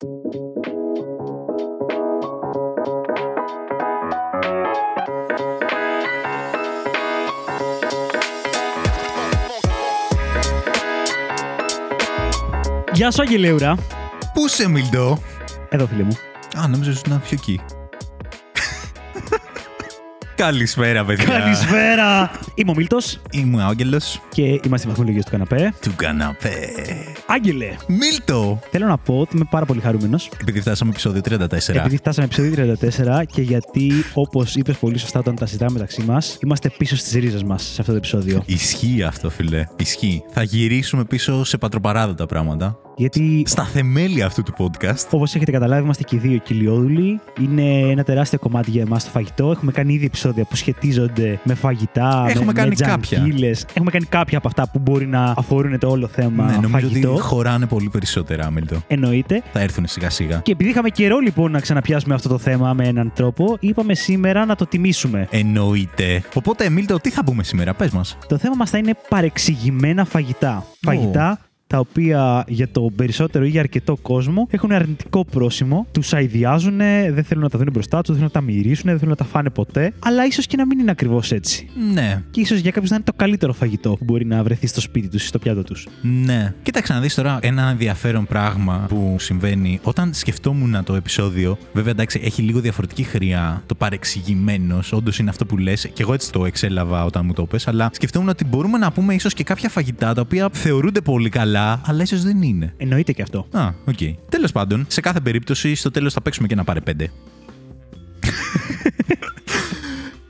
Γεια σου, Αγγελέουρα. Πού σε μιλτό. Εδώ, φίλε μου. Α, νόμιζα ότι ήσουν πιο εκεί. Καλησπέρα, παιδιά. Καλησπέρα. Είμαι ο Μίλτος Είμαι ο Άγγελος και είμαστε οι βαθμολογίες του καναπέ. του καναπέ. Άγγελε, Μίλτο! θέλω να πω ότι είμαι πάρα πολύ χαρούμενος. Επειδή φτάσαμε επεισόδιο 34. Επειδή φτάσαμε επεισόδιο 34 και γιατί, όπως είπες πολύ σωστά όταν τα συζητάμε μεταξύ μας, είμαστε πίσω στις ρίζες μας σε αυτό το επεισόδιο. Ισχύει αυτό, φιλέ. Ισχύει. Θα γυρίσουμε πίσω σε πατροπαράδοτα πράγματα. Γιατί, Στα θεμέλια αυτού του podcast. όπως έχετε καταλάβει, είμαστε και οι δύο κοιλιόδουλοι. Είναι ένα τεράστιο κομμάτι για εμάς το φαγητό. Έχουμε κάνει ήδη επεισόδια που σχετίζονται με φαγητά, Έχουμε με, κάνει με κάποια. τζανκίλες. Έχουμε κάνει κάποια από αυτά που μπορεί να αφορούν το όλο θέμα ναι, νομίζω φαγητό. ότι χωράνε πολύ περισσότερα, Μίλτο. Εννοείται. Θα έρθουν σιγά σιγά. Και επειδή είχαμε καιρό λοιπόν να ξαναπιάσουμε αυτό το θέμα με έναν τρόπο, είπαμε σήμερα να το τιμήσουμε. Εννοείται. Οπότε, Μίλτο, τι θα πούμε σήμερα, πες μας. Το θέμα μας θα είναι παρεξηγημένα φαγητά. Φαγητά τα οποία για το περισσότερο ή για αρκετό κόσμο έχουν αρνητικό πρόσημο, τους αειδιάζουν, δεν θέλουν να τα δουν μπροστά τους, δεν θέλουν να τα μυρίσουν, δεν θέλουν να τα φάνε ποτέ, αλλά ίσως και να μην είναι ακριβώς έτσι. Ναι. Και ίσως για κάποιους να είναι το καλύτερο φαγητό που μπορεί να βρεθεί στο σπίτι τους ή στο πιάτο τους. Ναι. Κοίταξε να δεις τώρα ένα ενδιαφέρον πράγμα που συμβαίνει. Όταν σκεφτόμουν το επεισόδιο, βέβαια εντάξει, έχει λίγο διαφορετική χροιά το παρεξηγημένος. Όντως είναι αυτό που λες, και εγώ έτσι το εξέλαβα όταν μου το πες, αλλά σκεφτόμουν ότι μπορούμε να πούμε ίσως και κάποια φαγητά τα οποία θεωρούνται πολύ καλά, αλλά ίσως δεν είναι. Εννοείται και αυτό. Α, OK. Okay. Τέλος πάντων, σε κάθε περίπτωση, στο τέλος θα παίξουμε και ένα πάρε πέντε.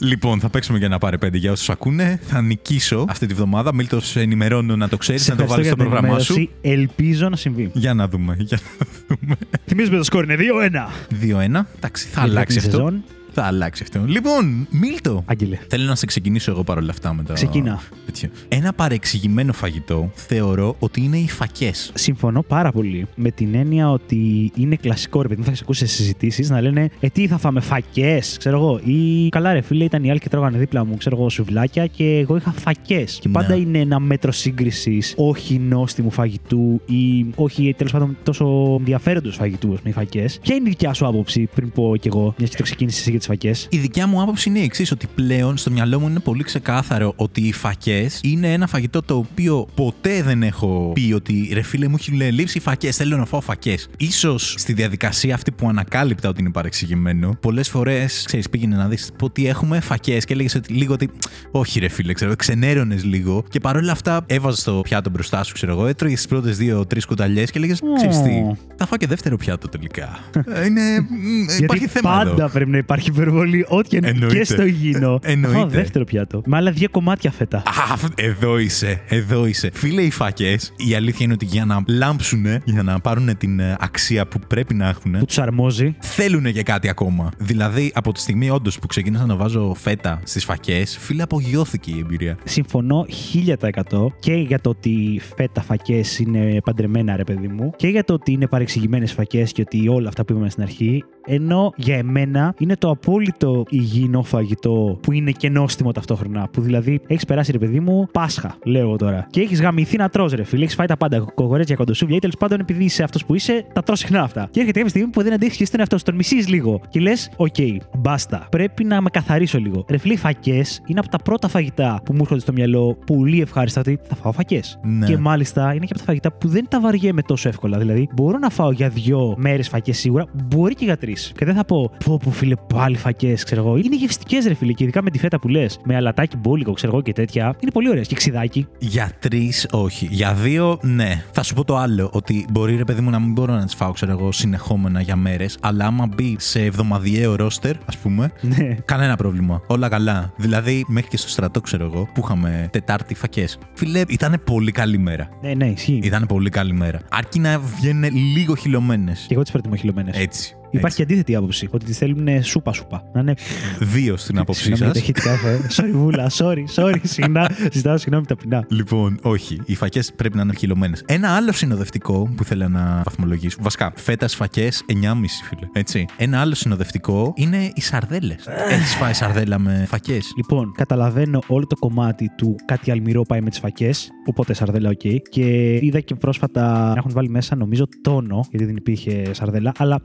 Λοιπόν, θα παίξουμε ένα πάρε πέντε για όσους ακούνε. Θα νικήσω αυτή τη βδομάδα. Μίλτο, σε ενημερώνω να το ξέρεις, Σε να το βάλεις στο ευχαριστώ για το πρόγραμμά σου. ενημέρωση. Ελπίζω να συμβεί. Για να δούμε. Για να δούμε. Θυμίζουμε το σκορ είναι 2-1. 2-1. Εντάξει, θα Για αλλάξει την αυτό. Σεζόν. Θα αλλάξει αυτό. Λοιπόν, Μίλτο. Άγγελε. Θέλω να σε ξεκινήσω εγώ παρόλα αυτά με το. Ξεκίνα. τέτοιο. Ένα παρεξηγημένο φαγητό θεωρώ ότι είναι οι φακές. Συμφωνώ πάρα πολύ με την έννοια ότι είναι κλασικό ρε παιδί μου, θα έχεις ακούσει σε συζητήσεις να λένε Ε, τι θα φάμε, φακές, ξέρω εγώ. Ή καλά, ρε φίλε, ήταν οι άλλοι και τρώγανε δίπλα μου, ξέρω εγώ, σουβλάκια και εγώ είχα φακές. Και πάντα Ναι. είναι ένα μέτρο σύγκρισης όχι νόστιμου φαγητού ή όχι τέλος πάντων τόσο ενδιαφέροντος φαγητούς, α πούμε, οι φακές. Ποια είναι η δικιά σου άποψη πριν πω κι εγώ, μιας και το ξεκίνησες εσύ για τις φακές. Η δικιά μου άποψη είναι η εξής: Ότι πλέον στο μυαλό μου είναι πολύ ξεκάθαρο ότι οι φακές είναι ένα φαγητό το οποίο ποτέ δεν έχω πει ότι ρε φίλε μου έχει λείψει οι φακές. Θέλω να φάω φακές. σω στη διαδικασία αυτή που ανακάλυπτα ότι είναι παρεξηγημένο, πολλές φορές ξέρεις, πήγαινε να δεις τι έχουμε φακές και έλεγες ότι λίγο ότι. Όχι, ρε φίλε, ξέρω, ξενέρωνες λίγο. Και παρόλα αυτά έβαζες το πιάτο μπροστά σου, ξέρω εγώ, έτρωγες τις πρώτες δύο-τρει κουταλιές και έλεγες. Ξέρεις τι, θα φάω και δεύτερο πιάτο τελικά. Ε, είναι. μ, Υπάρχει Γιατί θέμα πάντα εδώ. πρέπει να υπάρχει υπερβολή, ό,τι και, Εννοείται. και στο υγιεινό. Εννοείται. Θα φάω δεύτερο πιάτο. Με άλλα δύο κομμάτια φέτα. Α, εδώ είσαι, εδώ είσαι. Φίλε, οι φακέ, η αλήθεια είναι ότι για να λάμψουν, για να πάρουν την ε, αξία που πρέπει να έχουν, Που τους αρμόζει. θέλουν και κάτι ακόμα. Δηλαδή, από τη στιγμή όντως που ξεκίνησα να βάζω φέτα στις φακές, φίλε, απογειώθηκε η εμπειρία. Συμφωνώ 1000% και για το ότι φέτα φακές είναι παντρεμένα, ρε παιδί μου, και για το ότι είναι παρεξηγημένες φακές και ότι όλα αυτά που είπαμε στην αρχή. Ενώ για εμένα είναι το απόλυτο υγιεινό φαγητό που είναι και νόστιμο ταυτόχρονα. Που δηλαδή έχεις περάσει, ρε παιδί μου, Πάσχα, λέω εγώ τώρα. Και έχεις γαμηθεί να τρως ρε φίλε. Έχεις φάει τα πάντα, κοκορέτσια, κοντοσούβλια ή τέλος πάντων επειδή είσαι αυτός που είσαι, τα τρως συχνά αυτά. Και έρχεται κάποια στιγμή που δεν αντέχεις και στον εαυτό σου, τον μισείς λίγο. Και λες, οκ, μπάστα. Πρέπει να με καθαρίσω λίγο. Ρε φίλε, οι φακές είναι από τα πρώτα φαγητά που μου έρχονται στο μυαλό πολύ ευχάριστα ότι θα φάω φακές. Ναι. Και μάλιστα είναι και από τα φαγητά που δεν τα βαριέμαι τόσο εύκολα. Δηλαδή, μπορώ να φάω για δύο μέρες φακές σίγουρα, μπορεί και για τρεις. Και δεν θα πω, πω, πω φίλε, πάλι φακές, ξέρω εγώ. Είναι γευστικές, ρε φίλε, και ειδικά με τη φέτα που λες, με αλατάκι μπόλικο, ξέρω εγώ και τέτοια. Είναι πολύ ωραίες. Και ξιδάκι. Για τρεις, όχι. Για δύο, ναι. Θα σου πω το άλλο, ότι μπορεί ρε παιδί μου να μην μπορώ να τις φάω, ξέρω εγώ, συνεχόμενα για μέρες, αλλά άμα μπει σε εβδομαδιαίο ρόστερ, ας πούμε, Ναι. Κανένα πρόβλημα. Όλα καλά. Δηλαδή, μέχρι και στο στρατό, ξέρω εγώ, που είχαμε Τετάρτη φακές. Φιλέ, ήταν πολύ καλή μέρα. Ναι, ναι, ισχύει. Ήταν πολύ καλή μέρα. Αρκεί να βγαίνουν λίγο χυλωμένες. Και εγώ τις προτιμώ χυλωμένες. Έτσι. Υπάρχει και αντίθετη άποψη. Ότι τι θέλουν σούπα-σούπα. Να είναι. Δύο στην άποψή Συγγνώμη σας. για τα ηχητικά, ε. Sorry, βούλα. Sorry, sorry. Συγγνώμη. Ζητάω συγγνώμη ταπεινά. Λοιπόν, όχι. Οι φακές πρέπει να είναι χυλωμένες. Ένα άλλο συνοδευτικό που ήθελα να βαθμολογήσω. Βασικά, φέτα σε φακές 9,5 φίλε. Έτσι. Ένα άλλο συνοδευτικό είναι οι σαρδέλες. Έχεις φάει σαρδέλα με φακές; Λοιπόν, καταλαβαίνω όλο το κομμάτι του κάτι αλμυρό πάει με τις φακές. Οπότε σαρδέλα, οκ. Και είδα και πρόσφατα να έχουν βάλει μέσα, νομίζω, τόνο, γιατί δεν υπήρχε σαρδέλα. Αλλά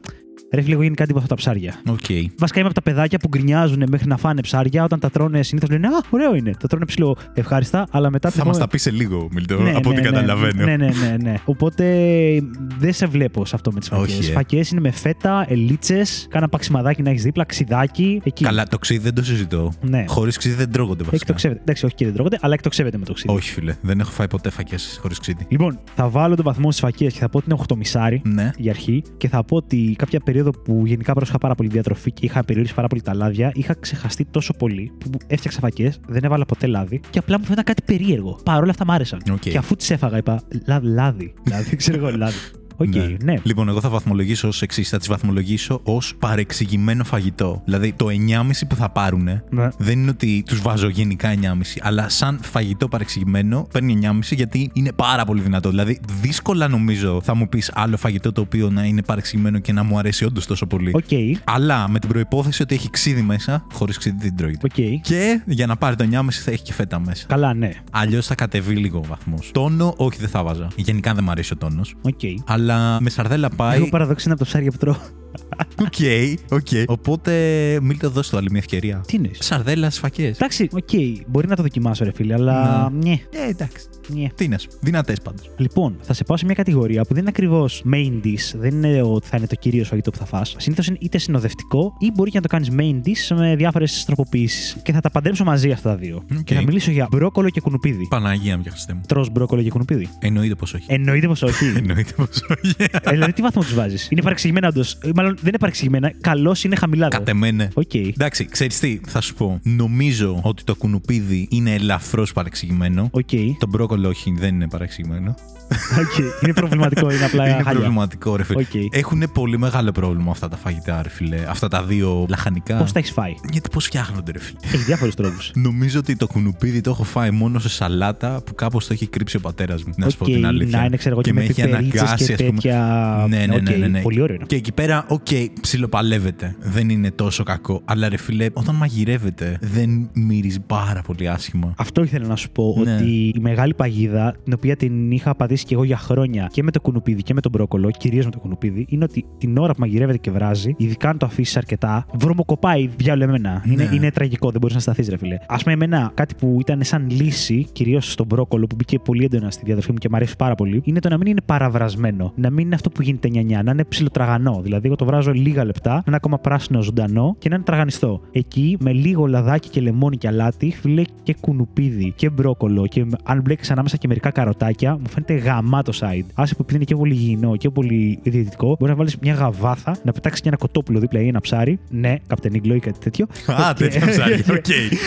ρε φίλε, εγώ γενικά τίποτα αυτά τα ψάρια. Οκ. Βασικά είμαι από τα παιδάκια που γκρινιάζουν μέχρι να φάνε ψάρια. Όταν τα τρώνε, συνήθως λένε Α, ωραίο είναι. Τα τρώνε ψιλοευχάριστα, αλλά μετά. Θα μας τα πεις σε λίγο, Μιλτό, από ό,τι ναι, καταλαβαίνω. Ναι, ναι, ναι, ναι. Οπότε δεν σε βλέπω σε αυτό με τις φακές. Όχι, ε. Φακές είναι με φέτα, ελίτσες, κάνα παξιμαδάκι να έχεις δίπλα, ξιδάκι. Εκεί. Καλά, το ξύδι δεν το συζητώ. Ναι. Χωρίς ξύδι δεν τρώγονται βασικά. Εκτοξεύεται. Εντάξει, όχι και δεν τρώγονται, αλλά εκτοξεύεται με το ξύδι. Όχι, φίλε. Δεν έχω φάει ποτέ φακές χωρίς ξύδι. Λοιπόν, θα βάλω τον βαθμό στις φακές και θα πω ότι είναι 8 μισάρι Ναι. για αρχή και θα πω ότι κάποια περίοδο που γενικά πρόσεχα πάρα πολύ διατροφή και είχα περιορίσει πάρα πολύ τα λάδια, είχα ξεχαστεί τόσο πολύ που έφτιαξα φακές, δεν έβαλα ποτέ λάδι και απλά μου φαίνεται κάτι περίεργο. Παρ' όλα αυτά μ' άρεσαν. Οκ. Και αφού τις έφαγα, είπα λάδι, λάδι. Λάδι, ξέρω εγώ, λάδι. Οκ, ναι. Λοιπόν, εγώ θα βαθμολογήσω ως εξής. Θα τις βαθμολογήσω ως παρεξηγημένο φαγητό. Δηλαδή, το 9,5 που θα πάρουν Ναι. δεν είναι ότι τους βάζω γενικά 9,5, αλλά σαν φαγητό παρεξηγημένο παίρνει 9,5 γιατί είναι πάρα πολύ δυνατό. Δηλαδή, δύσκολα νομίζω θα μου πεις άλλο φαγητό το οποίο να είναι παρεξηγημένο και να μου αρέσει όντως τόσο πολύ. Οκ, Αλλά με την προϋπόθεση ότι έχει ξύδι μέσα, χωρίς ξύδι δεν τρώγεται. οκ. Και για να πάρει το 9,5 θα έχει και φέτα μέσα. Καλά, ναι. Αλλιώς θα κατεβεί λίγο ο βαθμός. Τόνο, όχι, δεν θα 'βαζα. Γενικά δεν μου αρέσει ο τόνος. Οκ. Αλλά με σαρδέλα πάει. Εγώ παραδόξως είναι από τα ψάρια που τρώω. Οκ, οκ. Οπότε μην το δώσω άλλη μια ευκαιρία. Τι είναι. Σαρδέλα στις φακές. Εντάξει, οκ, μπορεί να το δοκιμάσω, ρε φίλε, αλλά. Ναι. Ε, εντάξει. ναι. Τι να σου. Δυνατές πάντως. Λοιπόν, θα σε πάω σε μια κατηγορία που δεν είναι ακριβώς main dish, δεν είναι ότι θα είναι το κυρίως φαγητό που θα φας. Συνήθως είναι είτε συνοδευτικό ή μπορεί και να το κάνεις main dish με διάφορες τροποποιήσεις. Και θα τα παντρέψω μαζί αυτά τα δύο. Οκ. Και θα μιλήσω για μπρόκολο και κουνουπίδι. Παναγία μου, για Χριστέ μου. Τρως μπρόκολο και κουνουπίδι. Εννοείται πως όχι. Εννοείται πως όχι. Εννοείται πως όχι. Ε, δηλαδή, τι βαθμό τους βάζεις; Είναι παρεξηγημένα όντως. Μάλλον δεν είναι παρεξηγημένα. Καλώς είναι χαμηλά. δε. Κατ' εμένα. Οκ. Εντάξει, ξέρεις τι, θα σου πω. Νομίζω ότι το κουνουπίδι είναι ελαφρώς παρεξηγημένο. Οκ. Το μπρόκολο όχι, δεν είναι παρεξηγημένο. Οκ. Είναι προβληματικό, είναι απλά είναι χάλια. προβληματικό, ρε φίλε. Οκ. Έχουν πολύ μεγάλο πρόβλημα αυτά τα φαγητά, ρε φίλε. Αυτά τα δύο λαχανικά. Πώς τα έχεις φάει; Γιατί πώς φτιάχνονται, ρε φίλε. Έχεις διάφορους τρόπους. Νομίζω ότι το κουνουπίδι το έχω φάει μόνο σε σαλάτα που κάπως το έχει κρύψει ο πατέρας μου. Να σου πω Οκ, την αλήθεια. Να είναι, ξέρω εγώ, και, με με έχει πιπερίτσες αναγκάσει, και ας πούμε. τέτοια. Ναι, ναι, ναι, Οκ, ναι, ναι. Πολύ ωραίο είναι. Και εκεί πέρα, οκ, ψιλοπαλεύεται. Δεν είναι τόσο κακό. Αλλά ρε φίλε, όταν μαγειρεύεται, δεν μυρίζει πάρα πολύ άσχημα. Αυτό ήθελα να σου πω. Ναι. Ότι η μεγάλη παγίδα, την οποία την είχα πατήσει και εγώ για χρόνια και με το κουνουπίδι και με τον μπρόκολο, κυρίως με το κουνουπίδι, είναι ότι την ώρα που μαγειρεύεται και βράζει, ειδικά αν το αφήσεις αρκετά, βρωμοκοπάει διάλογο εμένα. Είναι, Ναι. είναι τραγικό, δεν μπορείς να σταθείς, ρε φίλε. Α πούμε, εμένα κάτι που ήταν σαν λύση, κυρίως στον μπρόκολο που μπήκε πολύ έντονα στη διαδροφή μου και μου αρέσει πάρα πολύ, είναι το να μην είναι παραβρασμένο. Να μην είναι αυτό που γίνεται νιανιά, να είναι ψιλοτραγανό. Δηλαδή, εγώ το βράζω λίγα λεπτά, να είναι ακόμα πράσινο ζωντανό και να είναι τραγανιστό. Εκεί με λίγο λαδάκι και λεμόνι και αλάτι, φίλε και κουνουπίδι και μπρόκολο και αν μπλέξει ανάμεσα και μερικά καροτάκια, μου φαίνεται γαμάτο side. Άσε που επειδή είναι και πολύ υγιεινό και πολύ διαιτητικό, μπορεί να βάλεις μια γαβάθα, να πετάξεις και ένα κοτόπουλο δίπλα ή ένα ψάρι. Ναι, Κάπτεν Ίγκλο ή κάτι τέτοιο. Α, Και- τέτοια ψάρια. Οκ.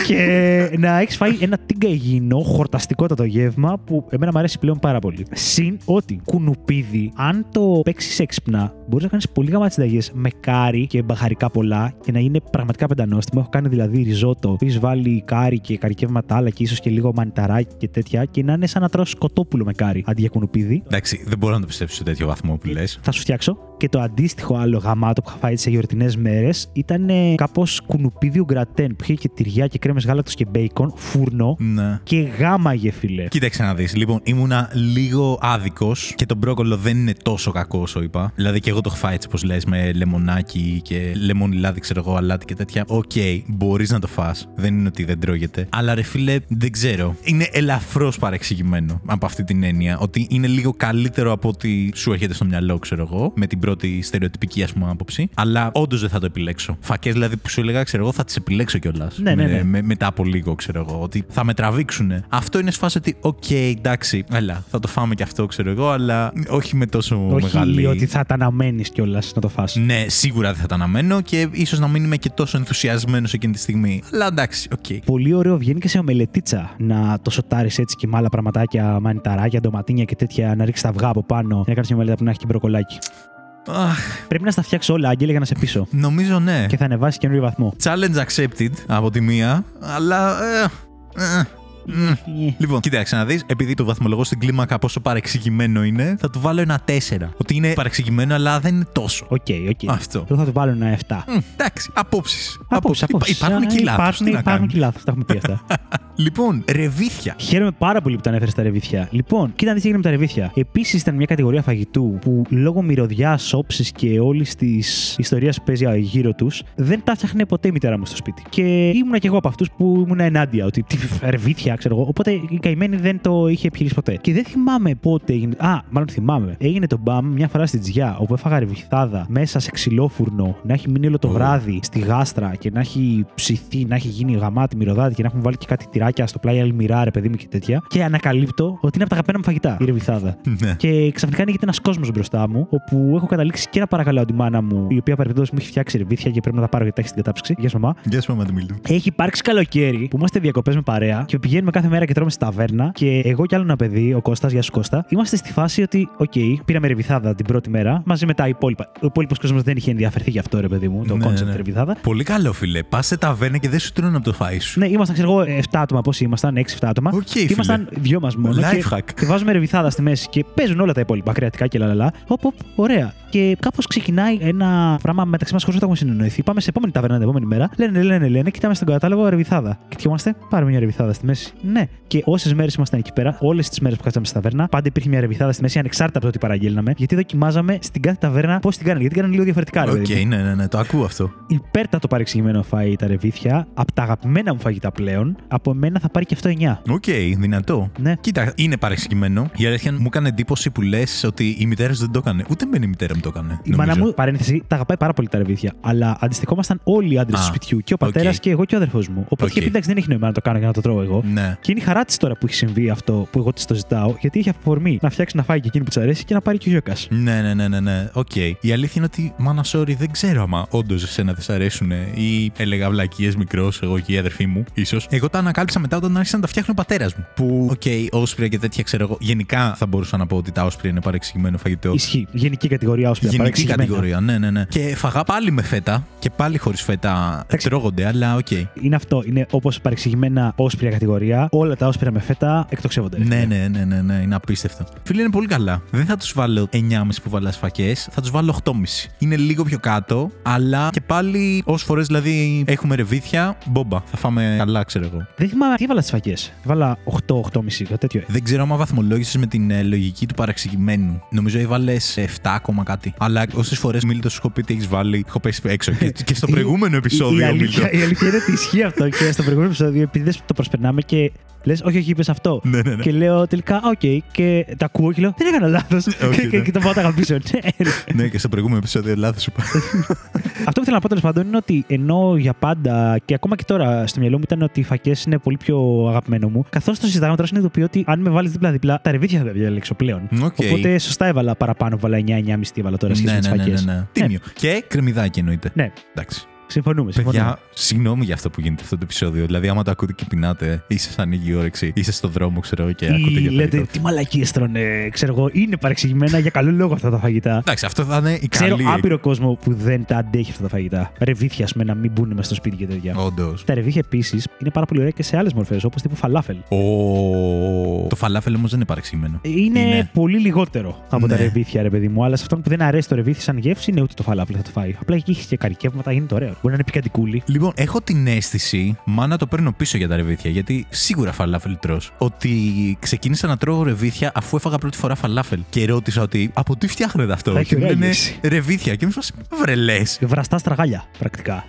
και να έχεις φάει ένα τίγκα υγιεινό, χορταστικότατο γεύμα που εμένα μου αρέσει πλέον πάρα πολύ. Συν ότι κουνουπίδι, αν το παίξεις έξυπνα, μπορείς να κάνεις πολύ γαμάτες συνταγές με κάρι και μπαχαρικά πολλά και να είναι πραγματικά πεντανόστιμο. Έχω κάνει δηλαδή ριζότο, που έχεις βάλει κάρι και καρυκεύματα άλλα και ίσως και λίγο μανιταράκι και τέτοια και να είναι σαν να τρως κοτόπουλο με κάρι αντί για κουνουπίδι. Εντάξει, δεν μπορώ να το πιστέψω σε τέτοιο βαθμό που λες. Θα σου φτιάξω. Και το αντίστοιχο άλλο γαμάτο που είχα φάει σε γιορτινές μέρες ήταν κάπως κουνουπίδι ογκρατέν που είχε και τυριά και κρέμες γάλακτος και μπέικον, φούρνο Ναι. και γάμαγε, φίλε. Κοίταξε να δεις. Λοιπόν, ήμουνα λίγο άδικος και το μπρόκολο δεν είναι τόσο κακό όσο είπα. Δηλαδή και εγώ το έχω φάει έτσι, όπως λες, με λεμονάκι και λεμόνι λάδι, ξέρω εγώ, αλάτι και τέτοια. Οκ, μπορείς να το φας. Δεν είναι ότι δεν τρώγεται. Αλλά ρε φίλε, δεν ξέρω. Είναι ελαφρώς παρεξηγημένο από αυτή την έννοια. Ότι είναι λίγο καλύτερο από ό,τι σου έρχεται στο μυαλό, ξέρω εγώ, με την πρώτη στερεοτυπική ας πούμε άποψη. Αλλά όντως δεν θα το επιλέξω. Φακές δηλαδή που σου έλεγα, ξέρω εγώ, θα τις επιλέξω κιόλας. Ναι, ναι, ναι. με- μετά από λίγο, ξέρω εγώ, ότι θα με τραβήξουν. Αυτό είναι σε φάση ότι, οκ, εντάξει, έλα, θα το φάμε κι αυτό, ξέρω εγώ, αλλά όχι με τόσο Όχι μεγάλη. ότι θα τα αναμένεις κιόλας να το φας; Ναι, σίγουρα δεν θα τα αναμένω και ίσως να μην είμαι και τόσο ενθουσιασμένος εκείνη τη στιγμή. Αλλά εντάξει, οκ. Πολύ ωραίο βγαίνει και σε ομελετίτσα να το σοτάρεις έτσι και με άλλα πραγματάκια, μανιταράκια, ντοματίνια και τέτοια, να ρίξεις τα αυγά από πάνω και να κάνεις μια ομελέτα που να έχει και μπροκολάκι. Αχ, Πρέπει να στα φτιάξω όλα, Άγγελε, για να σε πείσω. νομίζω ναι. Και θα ανεβάσεις καινούριο βαθμό. Challenge accepted από τη μία, αλλά. ε, ε, μ. Ε, Λοιπόν, κοίταξε να δεις, επειδή το βαθμολογώ στην κλίμακα πόσο παρεξηγημένο είναι, θα του βάλω ένα 4. Ότι είναι παρεξηγημένο, αλλά δεν είναι τόσο. Οκ, οκ. Αυτό. Εγώ θα του βάλω ένα 7. Μ, εντάξει, απόψεις. Απόψεις, απόψεις. Υπάρχουν και λάθος, Υπάρχουν, τι να υπάρχουν κάνουμε; και λάθος. Τα έχουμε πει αυτά. Λοιπόν, ρεβίθια. Χαίρομαι πάρα πολύ που τα ανέφερες τα ρεβίθια. Λοιπόν, κοίτα να δεις τι έγινε με τα ρεβίθια. Επίσης ήταν μια κατηγορία φαγητού που λόγω μυρωδιάς, όψης και όλης της ιστορίας που παίζει γύρω τους, δεν τα φτιάχνε ποτέ η μητέρα μου στο σπίτι. Και ήμουνα κι εγώ από αυτούς που ήμουν ενάντια. Ότι τι ρεβίθια, ξέρω εγώ. Οπότε η καημένη δεν το είχε επιχειρήσει ποτέ. Και δεν θυμάμαι πότε έγινε. Α, μάλλον θυμάμαι. Έγινε το μπαμ μια φορά στη Τζιά, όπου έφαγα ρεβιθάδα μέσα σε ξυλόφουρνο, να έχει μείνει όλο το Ω. βράδυ στη γάστρα και να έχει ψηθεί, να έχει γίνει γαμάτη μυρωδάτη και να έχουν βάλει και κάτι τυράκια στο πλάι αλμυρά, ρε παιδί μου και τέτοια. Και ανακαλύπτω ότι είναι από τα αγαπημένα μου φαγητά η ρεβιθάδα. Ναι. Και ξαφνικά ανοίγεται ένας κόσμος μπροστά μου, όπου έχω καταλήξει και να παρακαλάω τη μάνα μου, η οποία παρεμπιπτόντως μου έχει φτιάξει ρεβίθια και πρέπει να τα πάρω γιατί τα έχει στην κατάψυξη. Γεια σου, μαμά. Γεια σου, μαμά Μίλτου. Έχει υπάρξει καλοκαίρι που είμαστε διακοπές με παρέα και πηγαίνουμε κάθε μέρα και τρώμε στη ταβέρνα. Και εγώ κι άλλο ένα παιδί, ο Κώστας, γεια σου Κώστα, είμαστε στη φάση ότι, οκ, πήραμε ρεβιθάδα την πρώτη μέρα μαζί με τα υπόλοιπα. Ο υπόλοιπος κόσμος δεν είχε ενδιαφερθεί γι' αυτό, ρε παιδί μου, το Ναι, concept ναι. ρεβιθάδα. Πολύ καλό, φίλε. Πας σε ταβέρνα και δεν σου τρώνε από το φαΐ σου. Ναι, ήμασταν, ξέρω εγώ, 7 άτομα. Πόσοι ήμασταν, 6-7 άτομα. Οκ, και φίλε. ήμασταν δυο μας μόνο. Life και, hack. και βάζουμε ρεβιθάδα στη μέση και παίζουν όλα τα υπόλοιπα, κρεατικά και λαλαλά. Οπ, οπ, ωραία. Και κάπως ξεκινάει ένα πράγμα μεταξύ μας χωρίς να το έχουμε συνεννοηθεί. Πάμε σε επόμενη ταβέρνα την επόμενη μέρα. Λένε, λένε, λένε, κοιτάμε στον κατάλογο ρεβιθάδα. Και κοιτιόμαστε, πάρουμε μια ρεβιθάδα στη μέση. Ναι. Και όσες μέρες ήμασταν εκεί πέρα, όλες τις μέρες που κάτσαμε στη ταβέρνα, πάντα υπήρχε μια ρεβιθάδα στη μέση, ανεξάρτητα από το τι παραγγέλναμε. Γιατί δοκιμάζαμε στην κάθε ταβέρνα πώς την κάνανε. Γιατί την κάνανε λίγο διαφορετικά, ρε Οκ, παιδί μου. ναι, ναι, ναι, το ακούω αυτό. Υπέρτατο παρεξηγημένο φαΐ τα ρεβίθια, από τα αγαπημένα μου φαγητά πλέον, από μένα θα πάρει και αυτό 9. Οκ, δυνατό. Ναι. Κοίτα, είναι παρεξηγημένο. Η αλήθεια μου έκανε εντύπωση που λες ότι η μητέρα σου δεν το έκανε. Ούτε εμένα η μητέρα μου το έκανε. Η μάνα μου, παρένθεση, τα αγαπάει πάρα πολύ τα ρεβίθια. Αλλά αντιστεκόμασταν όλοι οι άντρες Α, του σπιτιού. Και ο πατέρας οκ. και εγώ και ο αδερφός μου. Οπότε Οκ. και εντάξει, δεν έχει νόημα να το κάνω για να το τρώω εγώ. Ναι. Και είναι η χαρά της τώρα που έχει συμβεί αυτό που εγώ της το ζητάω, γιατί έχει αφορμή να φτιάξει να φάει και εκείνη που της αρέσει και να πάρει και ο γιόκας. Ναι, ναι, ναι, ναι, ναι. Οκ. Η αλήθεια είναι ότι, μάνα, sorry, δεν ξέρω άμα όντως εσένα δεν σ' αρέσουν ή έλεγα βλακείες μικρός, εγώ και η αδερφή μου, ίσως. Εγώ τα ανακάλυψα μετά όταν άρχισε να τα φτιάχνει ο πατέρας μου. Που, οκ, όσπρια και τέτοια ξέρω εγώ. Γενικά θα μπορούσα να πω ότι τα όσπρια είναι παρεξηγημένο φαγητό. Ισχύει. Γενική κατηγορία όσπρια. Γενική παρεξηγημένα. κατηγορία, ναι, ναι, ναι. Και φακές πάλι με φέτα και πάλι χωρίς φέτα Εντάξει. τρώγονται, αλλά οκ. Είναι αυτό. Είναι όπως παρεξηγημένα όσπρια κατηγορία. Όλα τα όσπρια με φέτα εκτοξεύονται. Ναι, ναι, ναι, ναι, ναι, είναι απίστευτο. Φίλοι, είναι πολύ καλά. Δεν θα τους βάλω 9,5 που βάλα φακές, θα τους βάλω 8,5. Είναι λίγο πιο κάτω, αλλά και πάλι όσες φορές δηλαδή έχουμε ρεβίθια, μπόμπα. Θα φάμε καλά, ξέρω εγώ. Δεν θυμάμαι τι έβαλα στις φακές. Έβαλα 8-8,5 κάτι τέτοιο. Δεν ξέρω άμα βαθμολόγησες με την ε, λογική του παρεξηγημένου. Νομίζω έβαλες 7 ακόμα κάτι. Αλλά όσες φορές Μίλτος σου έχω πει τι έχεις βάλει, έχω πέσει έξω. και, και στο προηγούμενο Η, επεισόδιο, η, Μίλτο. αλήθεια, η αλήθεια είναι ότι ισχύει αυτό και στο προηγούμενο επεισόδιο, επειδή δεν το προσπερνάμε και λες, Όχι, όχι, είπες αυτό. Ναι, ναι, ναι. Και λέω τελικά, οκ, και τα ακούω και λέω, Δεν έκανα λάθος. Όχι, και, ναι. και το πάω τα αγαπήσω. Ναι. ναι, και στο προηγούμενο επεισόδιο λάθος σου είπα. Αυτό που θέλω να πω τέλος πάντων είναι ότι ενώ για πάντα και ακόμα και τώρα στο μυαλό μου ήταν ότι οι φακές είναι πολύ πιο αγαπημένο μου, καθώς το συζητάμε τώρα συνειδητοποιώ ότι αν με βάλεις δίπλα-δίπλα, τα ρεβίθια θα τα διαλέξω πλέον. Οκ. Οπότε σωστά έβαλα παραπάνω, βάλα 9-9,5 τι έβαλα τώρα σχέση ναι, με τι ναι, ναι, φακές. ναι, ναι. Τίμιο. Και κρεμμυδάκι εννοείται. Ναι, Εντάξει. Συμφωνούμε. συμφωνούμε. Παιδιά, συγγνώμη για αυτό που γίνεται αυτό το επεισόδιο. Δηλαδή, άμα το ακούτε και πεινάτε, ή σα ανοίγει η όρεξη, είστε στο δρόμο, ξέρω εγώ, και ακούτε Ή για λέτε, φαγητό. τι μαλακίες τρώνε, ξέρω εγώ, είναι παρεξηγημένα για καλό λόγο αυτά τα φαγητά. Εντάξει, αυτό θα είναι η Ξέρω καλή. άπειρο κόσμο που δεν τα αντέχει αυτά τα φαγητά. Ρεβίθια, ας πούμε, να μην μπουν μέσα στο σπίτι και τέτοια. Όντως. Τα ρεβίθια επίσης είναι πάρα πολύ ωραία και σε άλλες μορφές, όπως τύπου φαλάφελ. Το φαλάφελ όμως δεν είναι παρεξηγημένο. Είναι, Είναι. πολύ λιγότερο από τα Ναι. ρεβίθια, ρε παιδί μου. Αλλά σε αυτόν που δεν αρέσει το ρεβίθι σαν γεύση, είναι ούτε το φαλάφελ θα το φάει. Απλά εκεί έχει και καρικεύματα, γίνεται ωραίο. Μπορεί να είναι πικαντικούλη. Λοιπόν, έχω την αίσθηση, μα να το παίρνω πίσω για τα ρεβίθια, γιατί σίγουρα φαλάφελ τρως, ότι ξεκίνησα να τρώω ρεβίθια αφού έφαγα πρώτη φορά φαλάφελ. Και ρώτησα ότι από τι φτιάχνετε αυτό; Θα έχει Και μου ωραία λένε γεύση. ρεβίθια. Και μου είπα, βρελέ. Βραστά στραγάλια, πρακτικά.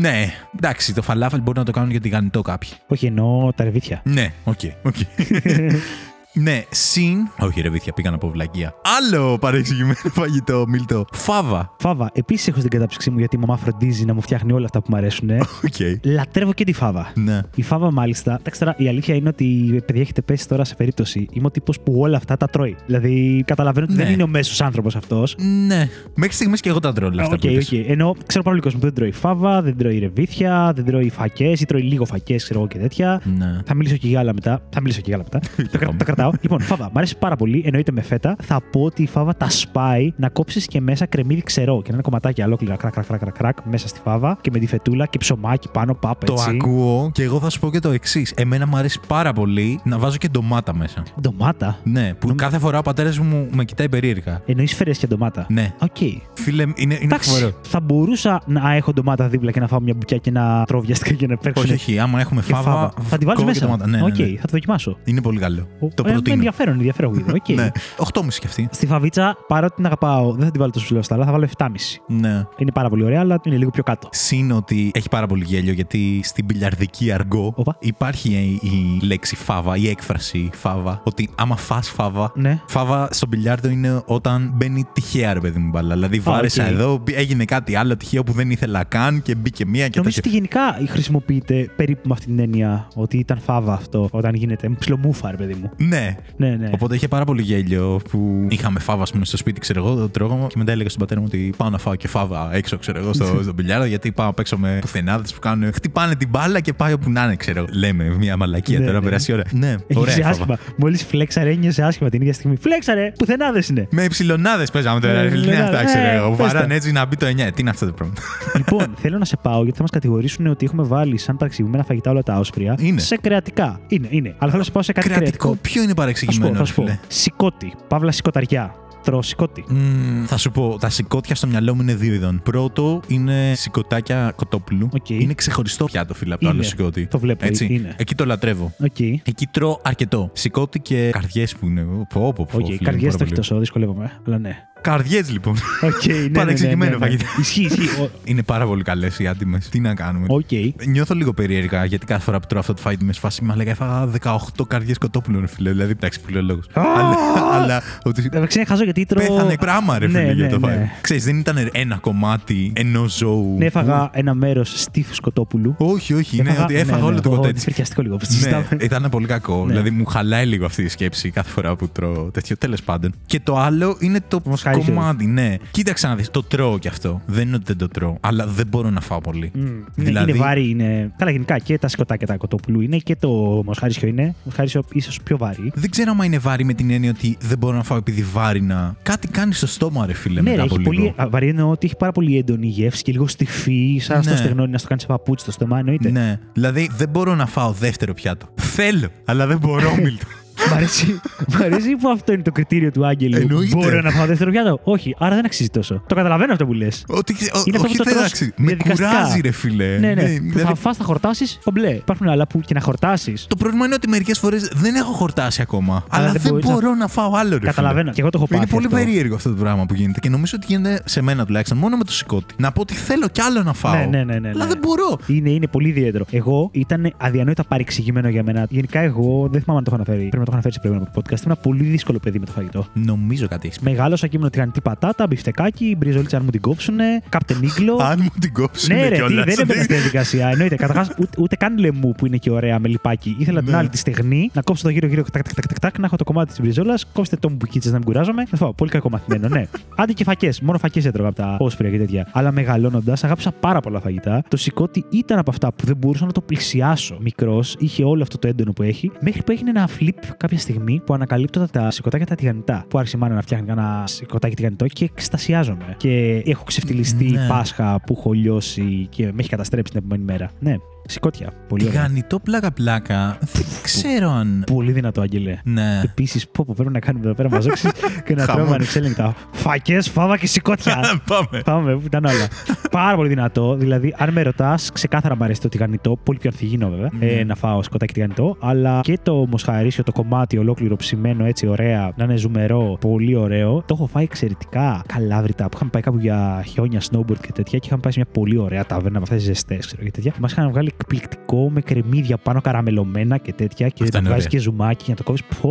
Ναι, εντάξει, το φαλάφελ μπορεί να το κάνουν για τηγανιτό κάποιοι. Όχι, εννοώ τα ρεβίθια. Ναι, οκ, οκ. Ναι, συν. Όχι, ρεβίθια, πήγα να πω βλακεία. Άλλο παρεξηγημένο φαγητό, Μίλτο. Φάβα. Φάβα. Επίσης έχω στην κατάψυξή μου γιατί η μαμά φροντίζει να μου φτιάχνει όλα αυτά που μου αρέσουν. Οκ. Λατρεύω και τη φάβα. Ναι. Η φάβα, μάλιστα. Εντάξει, τώρα η αλήθεια είναι ότι παιδιά έχετε πέσει τώρα σε περίπτωση. Είμαι ο τύπος που όλα αυτά τα τρώει. Δηλαδή, καταλαβαίνω ότι Ναι. δεν είναι ο μέσος άνθρωπος αυτός. Ναι. Μέχρι στιγμής και εγώ τα τρώω όλα αυτά. Οκ, που είπες. οκ. Ενώ ξέρω πάρα πολύ κόσμο που δεν τρώει φάβα, δεν τρώει ρεβίθια, δεν τρώει φακές ή τρώει λίγο φακές, ξέρω εγώ και τέτοια. Ναι. Θα μιλήσω και για άλλα μετά. Θα μιλήσω και για άλλα μετά. το, κρα- πάμε. το κρατάω σταματάω. λοιπόν, φάβα, μου αρέσει πάρα πολύ. Εννοείται με φέτα. Θα πω ότι η φάβα τα σπάει να κόψεις και μέσα κρεμμύδι ξερό και να είναι κομματάκια ολόκληρα κρακ, κρακ, κρακ, κρακ, κρακ μέσα στη φάβα και με τη φετούλα και ψωμάκι πάνω, πάπ, Το έτσι. ακούω και εγώ θα σου πω και το εξής. Εμένα μου αρέσει πάρα πολύ να βάζω και ντομάτα μέσα. Ντομάτα; Ναι, που Νομ- κάθε φορά ο πατέρας μου με κοιτάει περίεργα. Εννοείς φρέσκια ντομάτα; Ναι. Οκ. Φίλε, είναι, είναι Εντάξει, φοβερό. θα μπορούσα να έχω ντομάτα δίπλα και να φάω μια μπουκιά και να τρώω βιαστικά και να παίξω. Όχι, όχι. Άμα έχουμε και φάβα. Θα τη βάλεις κόβω και μέσα; ντομάτα. Ναι, ναι, Οκ, ναι. θα το δοκιμάσω. Είναι πολύ καλό. Το Ε, προτείνω. ενδιαφέρον, ενδιαφέρον βίντεο. Οκ. Ναι. 8,5 κι αυτή. Στη φαβίτσα, παρότι την αγαπάω, δεν θα την βάλω τόσο ψηλό στα άλλα, θα βάλω 7,5. Ναι. Είναι πάρα πολύ ωραία, αλλά είναι λίγο πιο κάτω. Συν ότι έχει πάρα πολύ γέλιο γιατί στην μπιλιαρδική αργκό Όπα. υπάρχει η, η λέξη φάβα, η έκφραση φάβα. Ότι άμα φας φάβα. Ναι. Φάβα στον μπιλιάρδο είναι όταν μπαίνει τυχαία ρε παιδί μου μπάλα. Δηλαδή βάρεσα οκ. εδώ, μπη- έγινε κάτι άλλο τυχαίο που δεν ήθελα καν και μπήκε μία και Νομίζω τέτοια. ότι γενικά χρησιμοποιείται περίπου με αυτή την έννοια ότι ήταν φάβα αυτό όταν γίνεται ψιλομούφα, ρε παιδί μου. Ναι. Ναι, ναι. Οπότε είχε πάρα πολύ γέλιο που είχαμε φάβα ας πούμε, στο σπίτι, ξέρω εγώ, το τρώγαμε και μετά έλεγα στον πατέρα μου ότι πάω να φάω και φάβα έξω, ξέρω εγώ, στο, στον πιλιάρδο γιατί πάω να παίξω με πουθενάδες που κάνουν. Χτυπάνε την μπάλα και πάει όπου να είναι, ξέρω. Λέμε μια μαλακία Ναι, τώρα, ναι. περάσει η ώρα. Ναι, ωραία. Ένιωσε φάβα. άσχημα. Μόλις φλέξαρε, ένιωσε άσχημα την ίδια στιγμή. Φλέξαρε! Πουθενάδες είναι. Με υψηλονάδες παίζαμε τώρα. Ναι, ρε φίλε, ναι, Τι είναι αυτά, ναι, ξέρω ε, εγώ. πες τα. Βάραν έτσι να μπει το 9. Τι είναι αυτό το πράγμα; λοιπόν, θέλω να σε πάω γιατί θα μας κατηγορήσουν ότι έχουμε βάλει σαν παρεξηγημένα φαγητά όλα τα όσπρια Είναι. σε κρεατικά. Είναι, είναι. Αλλά θέλω να σε πάω σε κάτι Κρατικό, κρεατικό. ποιο είναι Θα σου πω, παρεξηγημένο, θα ρε σου πω. φίλε. Σηκώτη. Παύλα σηκωταριά. Τρώω συκώτι. Μμμ, θα σου πω, τα συκώτια στο μυαλό μου είναι δύο ειδών. Πρώτο είναι συκωτάκια κοτόπουλου. Οκ. Είναι ξεχωριστό πιάτο, φίλε, από το άλλο Είναι. συκώτι. Το βλέπω. Έτσι. Είναι. Εκεί το λατρεύω. Οκ. Εκεί τρώω αρκετό. Συκώτι και καρδιές που είναι. Πω, πω, πω, Οκ. φίλε, Καρδιές πάρα το έχει πολύ. τόσο, δυσκολεύομαι. Αλλά ναι. Καρδιές λοιπόν. Οκ, ναι, ναι, ναι, Παρεξηγημένο ναι, ναι. φαγητό. Ισχύει, ισχύει. Ο- είναι πάρα πολύ καλές οι άτιμες. Τι να κάνουμε. Οκ. Νιώθω λίγο περίεργα γιατί κάθε φορά που τρώω αυτό το φαγητό με σφάση μα λέγα έφαγα 18 καρδιές κοτόπουλο, ρε φίλε. Δηλαδή, εντάξει, που λέω λόγος. Α! αλλά, αλλά ότι Εντάξει, είναι χαζό γιατί τρώω. πέθανε πράγμα, ρε Ναι, φίλε, για ναι, το ναι. φαγητό. Ξέρεις, δεν ήταν ένα κομμάτι ενός ζώου. Ναι, έφαγα ένα μέρος στήθου κοτόπουλου. Όχι, όχι. Είναι ότι έφαγα ναι, όλο ναι, το ω, κοτέτσι. Είναι φρικιαστικό λίγο. όπως το Ναι, συζητάμε. ήταν πολύ κακό. Ναι. Δηλαδή μου χαλάει λίγο αυτή η σκέψη κάθε φορά που τρώω τέτοιο. Τέλος πάντων. Και το άλλο είναι το Μοσχαρίσιο. κομμάτι, ναι. Κοίταξε να δεις. Το τρώω κι αυτό. Δεν είναι ότι δεν το τρώω. Αλλά δεν μπορώ να φάω πολύ. Μμ. Δηλαδή- Είναι βάρη, είναι. Καλά, γενικά και τα σκοτάκια τα κοτόπουλου είναι και το μοσχάρισιο είναι. Μοσχάρισιο ίσως πιο βάρη. Δεν ξέρω αν είναι βάρη με την έννοια ότι δεν μπορώ να φάω επειδή βάρινα. Κάτι κάνει στο στόμα, ρε φίλε, ναι, μετά ρε, από έχει λίγο. πολύ. α, Βαρύ εννοώ ότι έχει πάρα πολύ έντονη γεύση και λίγο στιφή, σαν Ναι. στο στεγνόνι να στο κάνει σε παπούτσι στο στόμα, εννοείται. Ναι. Δηλαδή δεν μπορώ να φάω δεύτερο πιάτο. Θέλω, αλλά δεν μπορώ, Μίλτο. Μ' αρέσει, μ' αρέσει που αυτό είναι το κριτήριο του Άγγελου. Εννοείται. Μπορώ να φάω δεύτερο πιάτο; Όχι, άρα δεν αξίζει τόσο. Το καταλαβαίνω αυτό που λες. Ότι, ο- Είναι αυτό όχι, που το δεν τρως εντάξει. Με διαδικαστικά. κουράζει, ρε φίλε. Ναι, ναι. Ναι, που δηλαδή, θα φας, θα χορτάσεις, κομπλέ. Υπάρχουν άλλα που και να χορτάσεις. Το πρόβλημα είναι ότι μερικές φορές δεν έχω χορτάσει ακόμα. Αλλά, δεν δεν μπορείς να- μπορώ να... φάω άλλο, ρε φίλε. Καταλαβαίνω. Και εγώ το έχω Είναι πάθει. πολύ αυτό. περίεργο αυτό το πράγμα που γίνεται και νομίζω ότι γίνεται σε μένα τουλάχιστον μόνο με το συκώτι. Να πω ότι θέλω κι άλλο να φάω. Ναι, ναι, ναι, ναι, Αλλά ναι. δεν μπορώ. Είναι, είναι πολύ ιδιαίτερο. Εγώ ήταν αδιανόητα παρεξηγημένο για μένα. Γενικά, εγώ δεν θυμάμαι αν το έχω αναφέρει. Πρέπει να το έχω αναφέρεις σε προηγούμενο podcast. Ήμουν ένα πολύ δύσκολο παιδί με το φαγητό. Νομίζω κάτι έχεις. Μεγάλωσα και ήμουν τηγανιτή πατάτα, μπιφτεκάκι, μπριζολίτσα αν μου την κόψουνε, κάπτεν ίγκλο. Αν μου την κόψουν Ναι, ρε, τι, κιόλας. δεν έμπαινα στη διαδικασία. Εννοείται. Καταρχάς, ούτε, ούτε καν λαιμού που είναι και ωραία με λιπάκι. Ήθελα την Ναι. άλλη τη στεγνή, να κόψω το γύρω-γύρω, τακ, τακ, τακ, τακ, τακ, να έχω το κομμάτι της μπριζόλας, κόψτε το μου μπουκίτσες να μην κουράζομαι. Να φάω. Πολύ κακό μαθημένο, ναι. Άντε και φακές. Μόνο φακές έτρωγα από τα όσπρια και τέτοια. Αλλά μεγαλώνοντας, αγάπησα πάρα πολλά φαγητά. Το σηκώτη ήταν από αυτά που δεν μπορούσα να το πλησιάσω. Μικρός, είχε όλο αυτό το έντονο που έχει. Μέχρι που έγινε ένα flip κάποια στιγμή που ανακαλύπτω τα σηκωτάκια τα τηγανιτά. Που άρχισε η μάνα να φτιάχνει ένα σηκωτάκι τηγανιτό και εκστασιάζομαι. Και έχω ξεφτυλιστεί Ναι. Πάσχα που έχω λιώσει και με έχει καταστρέψει την επόμενη μέρα. Ναι, σηκώτια. Πολύ ωραία. Τηγανιτό πλάκα-πλάκα. Δεν ξέρω αν. Πολύ δυνατό, Άγγελε. Ναι. Επίσης, πω, πω, πρέπει να κάνουμε εδώ πέρα μαζόξεις και να Χαμό. τρώμε ανεξέλεγκτα. Φακές, φάβα και σηκώτια. Πάμε. Πάμε, που ήταν όλα. Πάρα πολύ δυνατό. Δηλαδή, αν με ρωτάς, ξεκάθαρα μου αρέσει το τηγανιτό. Πολύ πιο ανθυγίνο, βέβαια. Ναι. Ε, να φάω σκοτάκι τηγανιτό. Αλλά και το μοσχαρίσιο, το κομμάτι ολόκληρο ψημένο έτσι ωραία, να είναι ζουμερό, πολύ ωραίο. Το έχω φάει εξαιρετικά καλάβρητα που είχαμε πάει κάπου για χιόνια, snowboard και τέτοια. Και είχαμε πάει σε μια πολύ ωραία ταβέρνα με αυτέ τι ζεστές, ξέρω και τέτοια. Και μας είχαν βγάλει εκπληκτικό με κρεμμύδια πάνω καραμελωμένα και τέτοια. Και Αυτά να είναι βγάζει ωραία. και ζουμάκι για να το κόβει. Πω,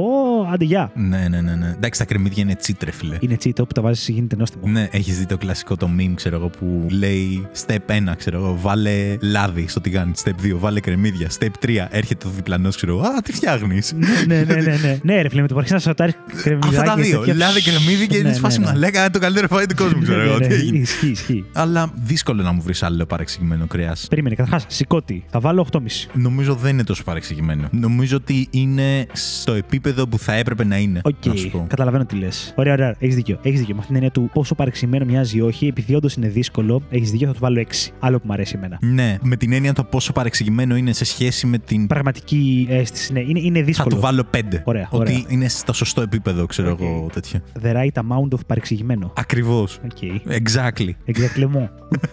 άντε γεια. Ναι, ναι, ναι, ναι. Εντάξει, τα κρεμμύδια είναι τσίτρε, φίλε. Είναι τσίτο που τα βάζεις γίνεται νόστιμο. Ναι, έχεις δει το κλασικό το meme, ξέρω εγώ, που λέει step 1, ξέρω εγώ, βάλε λάδι στο τηγάνι. Step 2, βάλε κρεμμύδια. Step 3, έρχεται ο διπλανός, ξέρω εγώ, Α, τι φτιάχνεις. ναι, ναι, ναι, ναι. ναι, ρε φίλε, με το που αρχίσεις να σοτάρει κρεμμυδάκι. Αυτά τα και δύο. τέτοια, Λάδι, κρεμμύδι και Ναι, είναι ναι, στη φάση ναι. μου. Έλεγα το καλύτερο φαΐ του κόσμου, ξέρω Ναι, εγώ. ναι, Τι ναι, έγινε. Ισχύει, ισχύει. Αλλά δύσκολο να μου βρεις άλλο παρεξηγημένο κρέας. Περίμενε, καταρχάς, συκώτι. Θα βάλω 8,5. Νομίζω δεν είναι τόσο παρεξηγημένο. Νομίζω ότι είναι στο επίπεδο που θα έπρεπε να είναι. Οκ, Να σου πω. καταλαβαίνω τι λες. Ωραία, ωραία, έχεις δίκιο. Έχεις δίκιο. Με αυτήν την έννοια του πόσο παρεξηγημένο μοιάζει ή όχι, επειδή όντως είναι δύσκολο, έχεις δίκιο, θα του βάλω 6. Άλλο που μου αρέσει εμένα. Ναι, με την έννοια το πόσο παρεξηγημένο είναι σε σχέση με την. Πραγματική αίσθηση, ναι, είναι, είναι Θα δύσκολο. του βάλω 5. Ωραία, Ότι ωραία. είναι στο σωστό επίπεδο, ξέρω Οκ. εγώ τέτοιο. The right amount of παρεξηγημένο. Ακριβώς. Οκ. Exactly. Exactement.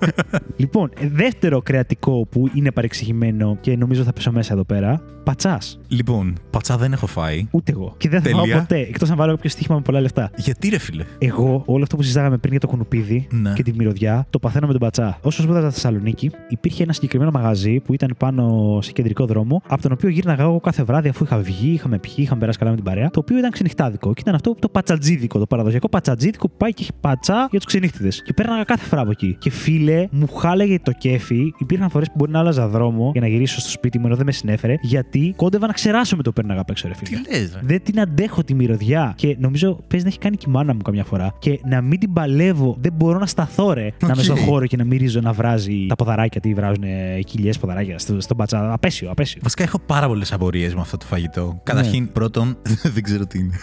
λοιπόν, δεύτερο κρεατικό που είναι παρεξηγημένο και νομίζω θα πέσω μέσα εδώ πέρα. Πατσάς. Λοιπόν, πατσά δεν έχω φάει. Ούτε εγώ. Και δεν θα Τέλεια. φάω ποτέ. Εκτός αν βάλω κάποιο στοίχημα με πολλά λεφτά. Γιατί ρε φίλε; Εγώ, όλο αυτό που συζητάγαμε πριν για το κουνουπίδι Ναι. και τη μυρωδιά, το παθαίνω με τον πατσά. Όσο σπούδαζα στη Θεσσαλονίκη, υπήρχε ένα συγκεκριμένο μαγαζί που ήταν πάνω σε κεντρικό δρόμο, από τον οποίο γύρναγα εγώ κάθε βράδυ αφού είχα βγει, είχαμε πιει, είχαμε περάσει καλά με την παρέα, το οποίο ήταν ξενυχτάδικο. Και ήταν αυτό το πατσατζίδικο, το παραδοσιακό πατσατζίδικο που πάει και έχει πατσά για τους ξενύχτηδες. Και πέρναγα κάθε φορά από εκεί. Και φίλε, μου χάλαγε το κέφι. Υπήρχαν φορές που μπορεί να άλλαζα δρόμο για να γυρίσω στο σπίτι μου ενώ δεν με συνέφερε, γιατί κόντευα να ξεράσω με το πέρναγα απ' έξω, ρε φίλε. Τι λες, ρε. Δεν την αντέχω τη μυρωδιά. Και νομίζω παίζει να έχει κάνει και η μάνα μου καμιά φορά. Και να μην την παλεύω. Δεν μπορώ να σταθώ, ρε. Να είμαι Οκ. στον χώρο και να μυρίζω να βράζει τα ποδαράκια. Τι βράζουν οι κοιλιές ποδαράκια στο, στον πατσά. Απαίσιο, απαίσιο. Βασικά έχω πάρα πολλές απορίες με αυτό το φαγητό. Καταρχήν, πρώτον, δεν ξέρω τι είναι.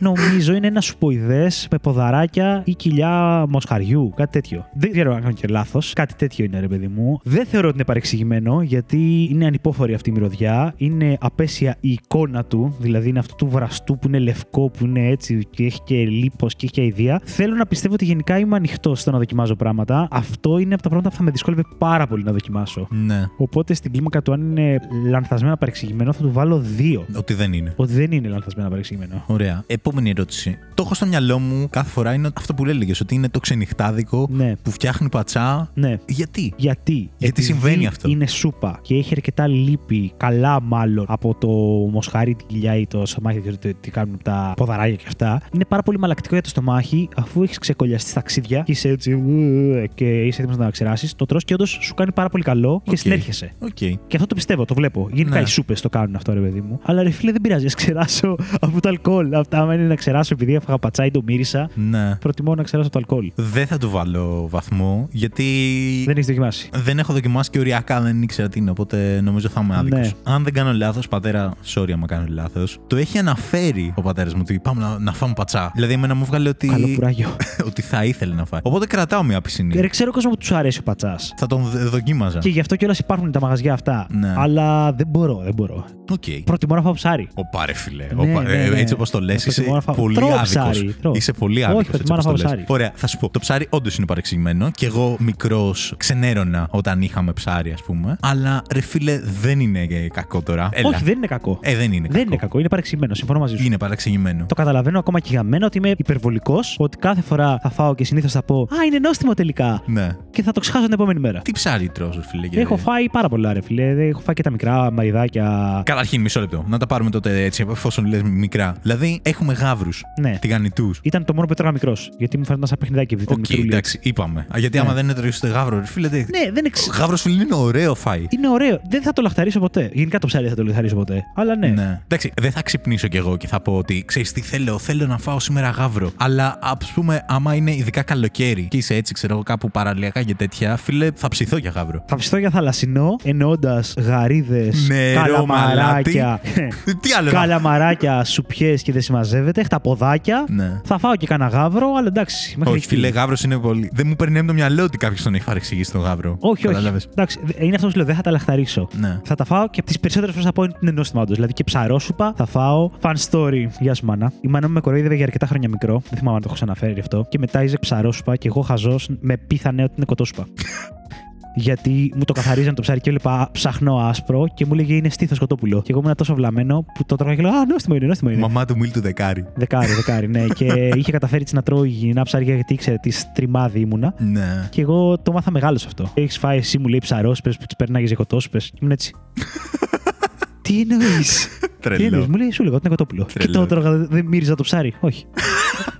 νομίζω είναι ένα σουποειδές με ποδαράκια ή κοιλιά μοσχαριού. Κάτι τέτοιο. Δεν ξέρω αν κάνω και λάθος. Κάτι τέτοιο είναι, ρε παιδί μου. Δεν θεωρώ ότι είναι παρεξηγημένο γιατί είναι ανυπόφορη αυτή η μυρωδιά. Είναι απέσια η εικόνα του. Δηλαδή είναι αυτού του βραστού που είναι λευκό, που είναι έτσι και έχει και λίπος και έχει και αηδία. Θέλω να πιστεύω ότι γενικά είμαι ανοιχτός στο να δοκιμάζω πράγματα. Αυτό είναι από τα πράγματα που θα με δυσκόλευε πάρα πολύ να δοκιμάσω. ναι, Οπότε στην κλίμακα του, αν είναι λανθασμένα παρεξηγημένο, θα του βάλω δύο. ότι δεν είναι. Ότι δεν είναι λανθασμένα παρεξηγημένο. Ωραία. Επόμενη ερώτηση. Το έχω στο μυαλό μου κάθε φορά είναι αυτό που έλεγες, ότι είναι το ξενυχτάδικο Ναι. που φτιάχνει πατσά. Ναι. Γιατί; Γιατί, Γιατί συμβαίνει αυτό; Είναι σούπα και έχει αρκετά λίπη, καλά μάλλον από το μοσχάρι, την κοιλιά ή το σαμάχι, δεν ξέρω τι- τι κάνουν τα ποδαράκια και αυτά. Είναι πάρα πολύ μαλακτικό για το στομάχι, αφού έχεις ξεκολλιαστεί στα ξύδια και είσαι έτσι ου, και είσαι έτοιμος να ξεράσεις. Το τρως και όντως σου κάνει πάρα πολύ καλό και Οκ. συνέρχεσαι. Οκ. Και αυτό το πιστεύω, το βλέπω. Γενικά Ναι. οι σούπες το κάνουν αυτό, ρε παιδί μου. Αλλά ρε φίλε, δεν πειράζει. Ας ξεράσω από το αλκοόλ. Αυτά, άμα είναι να ξεράσω επειδή έφαγα πατσά ή, το μύρισα. Ναι. Προτιμώ να ξεράσω το αλκοόλ. Δεν θα του βάλω βαθμό, γιατί Δεν έχεις δοκιμάσει. δεν έχω δοκιμάσει και οριακά δεν ήξερα τι είναι, οπότε νομίζω θα είμαι άδικος. Ναι. Αν δεν κάνω λάθος, πατέρα, sorry άμα κάνω λάθος, το έχει αναφέρει ο πατέρας μου ότι πάμε να, να φάμε πατσά. Δηλαδή, εμένα μου 'βγαλε ότι, Καλό κουράγιο. ότι θα ήθελε να φάει. Οπότε κρατάω μια πισινή. Ρε, ξέρω κόσμο που τους αρέσει ο πατσάς. Θα τον δε- δοκίμαζα. Και γι' αυτό κιόλας υπάρχουν τα μαγαζιά αυτά. Ναι. Αλλά δεν μπορώ, δεν μπορώ. Οκ. Προτιμώ να φάω ψάρι. Ο πάρε φιλέ. Ναι, Οπα- ναι, ε, ναι. Έτσι όπως το λες, Ε, είσαι προτιμώ να φάω- πολύ Τρώω άδικος. ψάρι, τρώω. Είσαι πολύ Όχι, άδικος. προτιμώ να φάω ψάρι. Ωραία, θα σου πω. Το ψάρι όντως είναι παρεξηγημένο και εγώ μικρός ξενέρωνα όταν είχαμε ψάρι, ας πούμε. Αλλά ρε φίλε, δεν είναι ε, κακό τώρα. Έλα. Όχι, δεν είναι κακό. Ε, δεν είναι δεν κακό. είναι κακό, είναι παρεξηγημένο. Συμφωνώ μαζί σου. Είναι παρεξηγημένο. Το καταλαβαίνω ακόμα και για μένα ότι είμαι υπερβολικός. Ότι κάθε φορά θα φάω και συνήθως θα πω Α, είναι νόστιμο τελικά. Ναι. Και θα το ξεχάσω την επόμενη μέρα. Τι ψάρι τρως, ρε φίλε. και- Έχω φάει πάρα πολλά, ρε φιλέ. Έχω φάει και τα μικρά μαριδάκια. Καταρχήν, μισό λεπτό. Να τα πάρουμε τότε έτσι, εφόσον λες μικρά. Δηλαδή, έχουμε γάβρου. Ναι. Τηγανιτούς. Ήταν το μόνο που έτρωγα μικρός. Γιατί μου φαίνονταν σαν παιχνιδάκι. επειδή ήταν Οκ, μικρούλι. εντάξει, είπαμε. Α, Γιατί Ναι. άμα δεν έτρωγες ούτε γάβρο, ρε φίλε. δεν- Ναι, δεν εξ... Γάβρο φίλε είναι ωραίο φαΐ. Είναι ωραίο. Δεν θα το λαχταρίσω ποτέ. Γενικά το ψάρι δεν θα το λαχταρίσω ποτέ. Αλλά ναι. Ναι. Εντάξει, δεν θα ξυπνήσω κι εγώ και θα πω ότι ξέρεις τι θέλω, θέλω να φάω σήμερα γάβρο. Αλλά ας πούμε, άμα είναι ειδικά καλοκαίρι και είσαι έτσι, ξέρω εγώ, κάπου παραλιακά και τέτοια, φίλε, θα ψηθώ για γάβρο. Θα ψηθώ για θαλασσινό, εννοώντας γαρίδες, Νερό, καλαμαράκια. Τι άλλο. να- καλαμαράκια, σουπιές και δεν συμμαζεύεται, χταποδάκια. Ναι. Θα φάω και κανένα γάβρο, αλλά εντάξει. μέχρι Όχι, εκεί. φίλε, γάβρος είναι πολύ. Δεν μου περνάει από το μυαλό ότι κάποιος τον έχει παρεξηγήσει τον γάβρο. Όχι, όχι. Κατάλαβες; Εντάξει, δε- είναι αυτό που σου λέω, δεν θα τα λαχταρίσω. Ναι. Θα τα φάω και τις περισσότερες φορές θα πω είναι νόστιμα όντως. Δηλαδή και ψαρόσουπα θα φάω. Fun story. Γεια σου, μάνα. Η μάνα μου με κοροϊδεύε για αρκετά χρόνια μικρό. Δεν θυμάμαι αν το έχω ξαναφέρει αυτό. Και μετά ήζε ψαρόσουπα και εγώ χαζός με πείθανε ότι είναι κοτόσουπα. Γιατί μου το καθαρίζαν το ψάρι και έβλεπα ψαχνό άσπρο και μου έλεγε είναι στήθος κοτόπουλο. Και εγώ ήμουν τόσο βλαμμένο που το τρώγα και λέω Α, νόστιμο είναι, νόστιμο είναι. Μαμά του Μίλ του Δεκάρη. Δεκάρι, δεκάρι, ναι. και είχε καταφέρει έτσι να τρώω υγιεινά ψάρια γιατί ήξερε τι τριμάδι ήμουνα. Ναι. Και εγώ το μάθα μεγάλο σε αυτό. Έχεις φάει εσύ, μου λέει ψαρόσπε που τι περνάγες για κοτόσπε. Και ήμουν έτσι. Τι εννοείς; Τι εννοείς; Τρελό. Μου λέει σου λέγα ότι είναι κοτόπουλο. Και Τρελό. το τρώγα, δεν μύριζα το ψάρι. Όχι.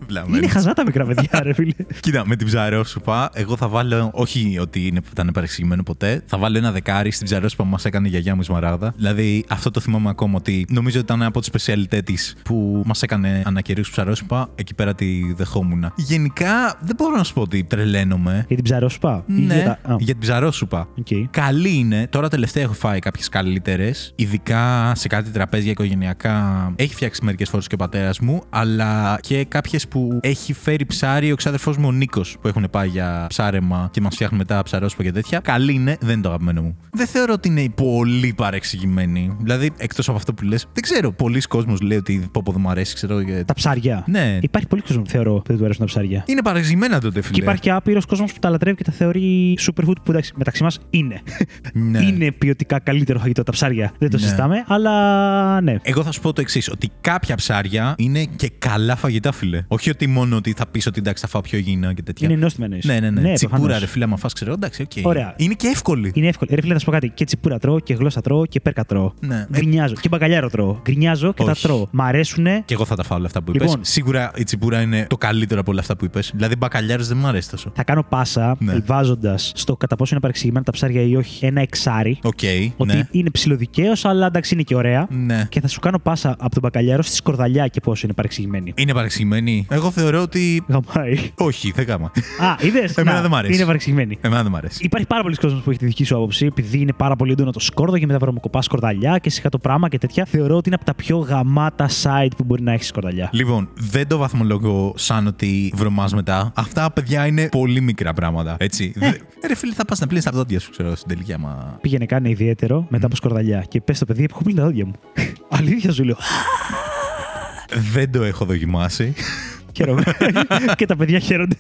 Λαμμένος. Είναι χαζά τα μικρά παιδιά, ρε φίλε. Κοίτα, με την ψαρόσουπα, εγώ θα βάλω. Όχι ότι είναι, ήταν παρεξηγημένο ποτέ. Θα βάλω ένα δεκάρι στην ψαρόσουπα που μας έκανε η γιαγιά μου η Σμαράγδα. Δηλαδή, αυτό το θυμάμαι ακόμα ότι νομίζω ότι ήταν από τις σπεσιαλιτέ της που μας έκανε ανακαιρίου ψαρόσουπα. Εκεί πέρα τη δεχόμουν. Γενικά, δεν μπορώ να σου πω ότι τρελαίνομαι. Για την ψαρόσουπα. ή Ναι, για τα- Α, για την ψαρόσουπα. οκ. Καλή είναι. Τώρα τελευταία έχω φάει κάποιες καλύτερες. Ειδικά σε κάτι τραπέζια οικογενειακά. Έχει φτιάξει μερικές φορές και ο πατέρας μου. Αλλά και κάποιες που έχει φέρει ψάρι ο ξάδερφός μου ο Νίκος που έχουν πάει για ψάρεμα και μας φτιάχνουν μετά ψαρόσουπα και τέτοια. Καλή είναι. Δεν είναι το αγαπημένο μου. Δεν θεωρώ ότι είναι πολύ παρεξηγημένη. Δηλαδή, εκτός από αυτό που λες, δεν ξέρω. Πολύς κόσμος λέει ότι πω πω δεν μου αρέσει, ξέρω. για- Τα ψάρια. Ναι. Υπάρχει πολύς κόσμος που θεωρώ που δεν του αρέσουν τα ψάρια. Είναι παρεξηγημένα τότε, φίλε. Και υπάρχει και άπειρος κόσμος που τα λατρεύει και τα θεωρεί superfood που εντάξει, μεταξύ μας είναι. Ναι. είναι ποιοτικά καλύτερο φαγητό τα ψάρια. Δεν το Ναι. συζητάμε, αλλά ναι. Εγώ θα σου πω το εξής: Ότι κάποια ψάρια είναι και καλά φαγητά, φίλε. Όχι ότι μόνο ότι θα πεις ότι εντάξει, θα φάω πιο υγιεινά και τέτοια. Είναι νόστιμα εννοείς. Ναι, ναι, ναι. Τσιπούρα, προφανώς. ρε φίλε, άμα φας ξέρω, εντάξει, οκ. Ωραία. Είναι και εύκολη. Είναι εύκολο. Ρε φίλε, θα σου πω κάτι. Και τσιπούρα τρώω και γλώσσα τρώω και πέρκα τρώω. Ναι. Ε, Γκρινιάζω. Και μπακαλιάρο τρώω. Γκρινιάζω και τα Όχι. τρώω. Μ' αρέσουνε; Και εγώ θα τα φάω όλα αυτά που είπες. Λοιπόν. Σίγουρα η τσιπούρα είναι το καλύτερο από όλα αυτά που είπες. Δηλαδή, μπακαλιάρο δεν μου αρέσει τόσο. Θα κάνω πάσα Ναι. βάζοντας στο κατά πόσο είναι παρεξηγημένα τα ψάρια ή όχι ένα εξάρι. Οκ, Ότι ναι. είναι ψηλοδικαίω, αλλά εντάξει είναι και ωραία. Ναι. Και θα σου κάνω πάσα από τον μπακαλιάρο στη σκορδαλιά και πόσο είναι παρεξηγημένη. Είναι παρεξηγημένη. Εγώ θεωρώ ότι. Γαμάει. Όχι, δεν γάμα. Α, είδες; Εμένα δεν μ' αρέσει. Είναι παρεξηγημένη. Εμένα δεν μ' αρέσει. Υπάρχει πάρα πολλοί κόσμο που έχει τη δική σου άποψη, επειδή είναι πάρα πολύ έντονο το σκόρδο και μετά βρωμοκοπά σκορδαλιά και σιγά το πράγμα και τέτοια. Θεωρώ ότι είναι από τα πιο γαμάτα site που μπορεί να έχεις σκορδαλιά. Λοιπόν, δεν το βαθμολογώ σαν ότι βρωμάς μετά. Αυτά, παιδιά, είναι πολύ μικρά πράγματα. Έτσι. Ε. Δε- Ρε φίλε, θα πας να πλύνεις τα δόντια σου, ξέρω, στην τελική άμα. Πήγαινε κάνε ιδιαίτερο μετά από σκορδαλιά και πες στο παιδί, έχω πλύνει τα δόντια μου. Αλήθεια σου λέω. Δεν το έχω δοκιμάσει. Χαίρομαι. και τα παιδιά χαίρονται.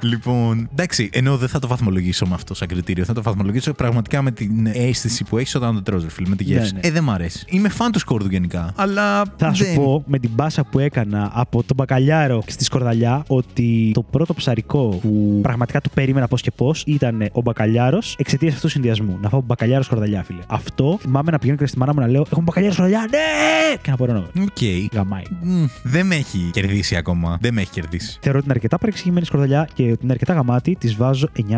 λοιπόν, εντάξει, ενώ δεν θα το βαθμολογήσω με αυτό σαν κριτήριο. Θα το βαθμολογήσω πραγματικά με την αίσθηση που έχεις όταν το τρως, ρε φίλε, με τη Ναι, γεύση. ναι. Ε, δεν μ' αρέσει. Είμαι φαν του σκόρδου γενικά. Αλλά. Θα σου δεν- πω με την πάσα που έκανα από τον μπακαλιάρο στη σκορδαλιά ότι το πρώτο ψαρικό που πραγματικά το περίμενα πώς και πώς ήταν ο μπακαλιάρος εξαιτίας αυτού του συνδυασμού. Να φάω μπακαλιάρο σκορδαλιά, φίλε. Αυτό θυμάμαι να πηγαίνω και στη μάνα μου να λέω: Έχω μπακαλιάρο σκορδαλιά, ναι! Και να μπορώ να. Οκ. Γαμάει. Μμ, Δεν με έχει κερδίσει ακόμα. Δεν με έχει κερδίσει. Θεωρώ ότι είναι αρκετά παρεξηγημένη σκορδαλιά και ότι είναι αρκετά γαμάτη, της βάζω 9,5.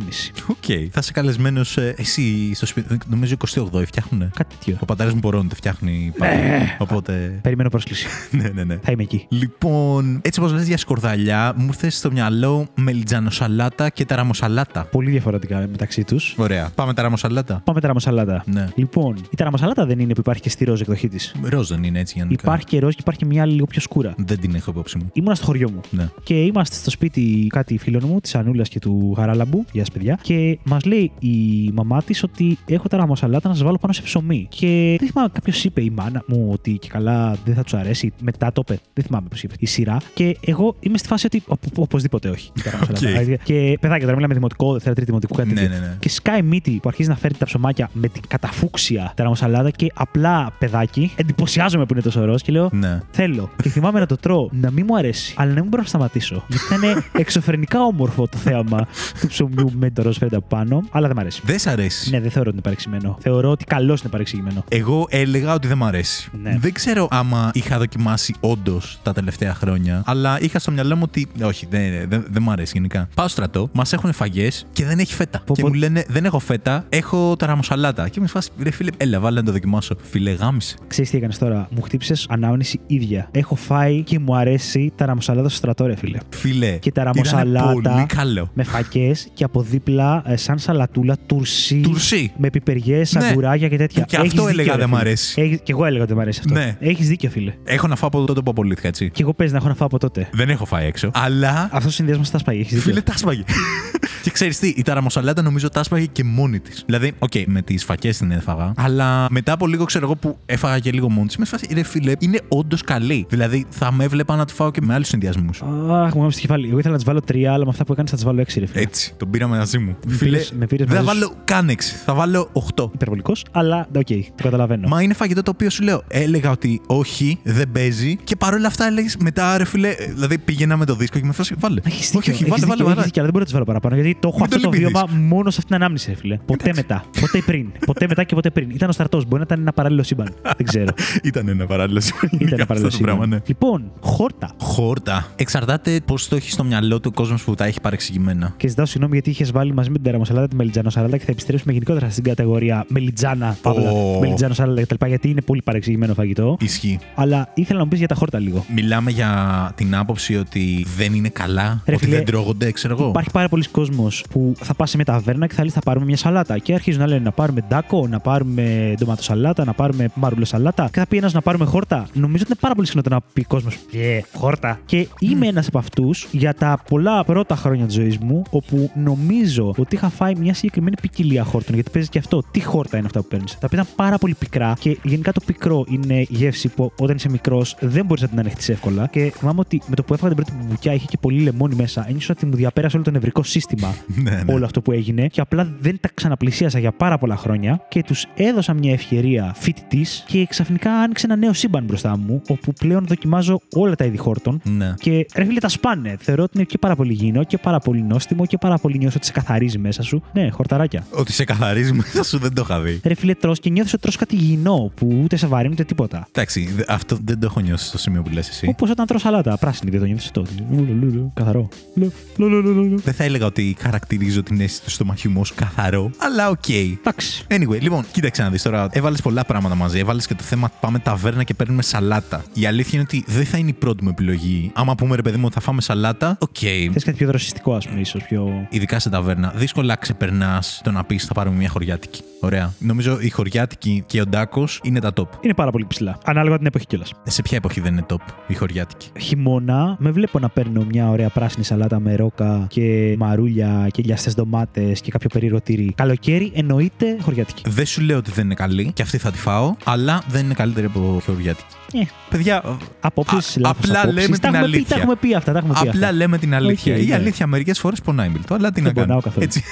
Οκ. Θα είσαι καλεσμένος εσύ στο σπίτι. Νομίζω 28 φτιάχνουνε. Κάτι τέτοιο. Ο πατέρας μου μπορώνεται, φτιάχνει πάλι. Οπότε. Περιμένω πρόσκληση. ναι, ναι, ναι. Θα είμαι εκεί. Λοιπόν, έτσι όπως λες για σκορδαλιά, μου ήρθε στο μυαλό μελιτζανοσαλάτα και ταραμοσαλάτα. Πολύ διαφορετικά μεταξύ τους. Ωραία. Πάμε ταραμοσαλάτα. Πάμε ταραμοσαλάτα. Ναι. Λοιπόν, η ταραμοσαλάτα δεν είναι που υπάρχει και στη ροζ εκδοχή της. Ροζ δεν είναι έτσι γενικά. Υπάρχει και ροζ και υπάρχει και μια άλλη λίγο πιο σκούρα. Δεν την έχω υπόψη μου. Ήμουνα στο χωριό μου. Ναι. Και είμαστε στο σπίτι κάτι φίλων μου, της Ανούλας και του Χαράλαμπου, γεια σας παιδιά. Και μας λέει η μαμά της ότι έχω ταραμοσαλάτα να σας βάλω πάνω σε ψωμί. Και δεν θυμάμαι, κάποιος είπε η μάνα μου ότι και καλά δεν θα τους αρέσει. Μετά το είπε. Δεν θυμάμαι πώς είπε. Η σειρά. Και εγώ είμαι στη φάση ότι οπ- οπωσδήποτε όχι. ταραμοσαλάτα. Οκ. Και παιδάκια τώρα μιλάμε δημοτικό, δευτέρα, τρίτη δημοτικού, κάτι Ναι, τέτοιο. ναι, ναι. Και σκάει μύτη που αρχίζει να φέρνει τα ψωμάκια με την καταφούξια ταραμοσαλάτα και απλά παιδάκι. Εντυπωσιάζομαι που είναι τόσο ωραίος και λέω Ναι. Θέλω. Και θυμάμαι να το τρώω, να μην μου αρέσει, αλλά να μην μπορώ να σταματήσω. Γιατί ήταν εξωφρενικά όμορφο το θέαμα του ψωμιού με το ροζ φέτα πάνω, αλλά δεν μ' αρέσει. Δεν σ' αρέσει. Ναι, δεν θεωρώ ότι είναι παρεξηγημένο. Θεωρώ ότι καλώς είναι παρεξηγημένο. Εγώ έλεγα ότι δεν μ' αρέσει. Ναι. Δεν ξέρω άμα είχα δοκιμάσει όντως τα τελευταία χρόνια, αλλά είχα στο μυαλό μου ότι. Όχι, δεν, δεν, δεν μ' αρέσει γενικά. Πάω στρατό, μας έχουν φαγές και δεν έχει φέτα. Πω, και πω. μου λένε Δεν έχω φέτα, έχω ταραμοσαλάτα. Και μου φάση, ρε φίλε, έλα, βάλε να το δοκιμάσω. Φίλε, γάμισε. Ξέρεις τι έκανες τώρα; Μου χτύπησες ανάμνηση ίδια. Έχω φάει και μου αρέσει τα ραμοσαλάτα στο στρατό, ρε φίλε. Φίλε. Και τα ήταν ραμοσαλάτα Πολύ καλό. με φακές και από δίπλα ε, σαν σαλατούλα τουρσί. Τουρσί. Με πιπεριές, Ναι. αγκουράκια και τέτοια. Και Έχεις αυτό δίκιο, έλεγα ρε δεν μ' φίλε. αρέσει. Έχεις- Και εγώ έλεγα ότι δεν μ' αρέσει αυτό. Ναι. Έχεις δίκιο, φίλε. Έχω να φάω από τότε που απολύθηκα, έτσι. Και εγώ παίζει να έχω να φάω από τότε. Δεν έχω φάει έξω. Αλλά. Αυτός ο συνδυασμός τα σπάει. Έχεις δίκιο. Φίλε, τα σπάει. και ξέρεις τι, η ταραμοσαλάτα νομίζω τα σπάει και μόνη της. Δηλαδή, οκ, με τις φακές την έφαγα. Αλλά μετά από λίγο, ξέρω εγώ που έφαγα και λίγο μόνη της, με φάση, ρε φίλε, είναι όντως καλή. Δηλαδή, θα με έβλεπα να τη φάω και με άλλους συνδυασμούς. Αχ, μου έμεινε στο κεφάλι. Εγώ ήθελα να της βάλω τρία, αλλά με αυτά που έκανες θα της βάλω έξι, ρε φίλε. Έτσι, τον πήραμε μαζί μου. Με φίλε, πήρες- με πήρες δεν θα μαζί σου. βάλω καν 6, θα βάλω 8. Υπερβολικός, αλλά οκ, το καταλαβαίνω. Μα είναι φαγητό το οποίο σου λέω. Έλεγα ότι όχι, δεν παίζει. Και παρόλα αυτά έλεγες μετά, ρε φίλε, ε, δηλαδή πήγαινα με το δίσκο και με φάση, βάλε. Έχεις δίκιο, όχι, όχι, έχεις βάλε, δίκιο, βάλε, έχεις βάλε. δίκιο, αλλά δεν μπορώ να τις βάλω παραπάνω. γιατί το έχω Μην το αυτό το λυπηθείς. βίωμα μόνο σε αυτήν την ανάμνηση, ρε φίλε. Ποτέ μετά. Ποτέ πριν. Ποτέ μετά και ποτέ πριν. Ήταν ο στρατός. Μπορεί να ήταν ένα παράλληλο σύμπαν. Δεν ξέρω. Ήταν ένα παράλληλο σύμπαν. Ήταν ένα Αυτό παράλληλο το πράγμα, σύμπαν. ναι. Λοιπόν, χόρτα. Χόρτα. Εξαρτάται πώς το έχεις στο μυαλό του ο κόσμος που τα έχει παρεξηγημένα. Και ζητάω συγγνώμη γιατί είχες βάλει μαζί με την τεραμοσαλάτα τη μελιτζάνο σαλάτα και θα επιστρέψουμε γενικότερα στην κατηγορία μελιτζάνα, παύλα, Ω. μελιτζάνο σαλάτα κτλ. Γιατί είναι πολύ παρεξηγημένο φαγητό. Ισχύει. Αλλά ήθελα να μου πεις για τα χόρτα λίγο. Μιλάμε για την άποψη ότι δεν είναι καλά, Ρε ότι φίλε, δεν τρώγονται, ξέρω εγώ. Υπάρχει πάρα πολλοί κόσμος που θα πας σε μια ταβέρνα και θα λέει θα πάρουμε μια σαλάτα. Και αρχίζουν να λένε να πάρουμε ντάκο, να πάρουμε ντοματοσαλάτα, να πάρουμε μαρούλο σαλάτα. Και θα πει ένας να πάρουμε χόρτα. Νομίζω ότι είναι πάρα πολύ συχνό να πει κόσμος Yeah, χόρτα. Και είμαι ένας από αυτούς για τα πολλά πρώτα χρόνια της ζωής μου, όπου νομίζω ότι είχα φάει μια συγκεκριμένη ποικιλία χόρτων. Γιατί παίζει και αυτό. Τι χόρτα είναι αυτά που παίρνεις; Τα οποία ήταν πάρα πολύ πικρά και γενικά το πικρό είναι γεύση που όταν είσαι μικρός δεν μπορείς να την ανεχτείς εύκολα. Και θυμάμαι ότι με το που έφαγα την πρώτη μπουκιά είχε και πολύ λεμόνι μέσα. Ένιωσα ότι μου διαπέρασε όλο το νευρικό σύστημα ναι, ναι. όλο αυτό που έγινε και απλά δεν τα ξαναπλησίασα για πάρα πολλά χρόνια και τους έδωσα μια ευκαιρία φοιτητής και ξαφνικά άνοιξε ένα νέο σύμπαν μπροστά μου όπου πλέον δοκιμάζω όλα τα είδη χόρτων. Ναι. Και ρε φίλε, τα σπάνε. Θεωρώ ότι είναι και πάρα πολύ υγιεινό και πάρα πολύ νόστιμο και πάρα πολύ νιώθω ότι σε καθαρίζει μέσα σου. Ναι, χορταράκια. Ότι σε καθαρίζει μέσα σου δεν το είχα δει. Ρε φίλε, τρως και νιώθεις ότι τρως κάτι υγιεινό που ούτε σε βαρύνει ούτε τίποτα. Εντάξει, δε- αυτό δεν το έχω νιώσει στο σημείο που λες εσύ. Όπως όταν τρως σαλάτα, πράσινη δεν το νιώθεις αυτό. Λου, λου, λου, Καθαρό. Λου, λου, λου, λου, λου, λου. Δεν θα έλεγα ότι χαρακτηρίζω την αίσθηση του στομαχιού μου ως καθαρό, αλλά οκ. Εντάξει. Anyway, λοιπόν, κοίταξε να δεις τώρα. Έβαλες πολλά πράγματα μαζί. Έβαλες και το θέμα πάμε ταβέρνα και παίρνουμε σαλάτα. Η αλήθεια είναι ότι δεν θα είναι η πρώτη μου επιλογή. Άμα πούμε ρε παιδί μου ότι θα φάμε σαλάτα, οκ. Θες κάτι πιο δροσιστικό, ας πούμε, ίσως πιο. Ειδικά σε ταβέρνα. Δύσκολα ξεπερνάς το να πεις θα πάρουμε μια χωριάτικη. Ωραία. Νομίζω η χωριάτικη και ο ντάκος είναι τα top. Είναι πάρα πολύ ψηλά. Ανάλογα την εποχή κιόλας. Σε ποια εποχή δεν είναι top η χωριάτικη; Χειμώνα, με βλέπω να παίρνω μια ωραία πράσινη σαλάτα με ρόκα και μαρούλια και λιαστές ντομάτες και κάποιο περίεργο τυρί. Καλοκαίρι εννοείται χωριάτικη. Δεν σου λέω ότι δεν είναι καλή και αυτή θα τη φάω, αλλά δεν είναι καλύτερη από χωριάτικη. Ε, Παιδιά, Απόψεις, Α- απλά λέμε την αλήθεια. τα έχουμε πει αυτά. Τα έχουμε πει Απλά αυτά. λέμε την αλήθεια. Οκ, η ναι. αλήθεια μερικές φορές πονάει Μίλτο, αλλά τι Δεν να πονάω κάνω. καθόλου. Έτσι.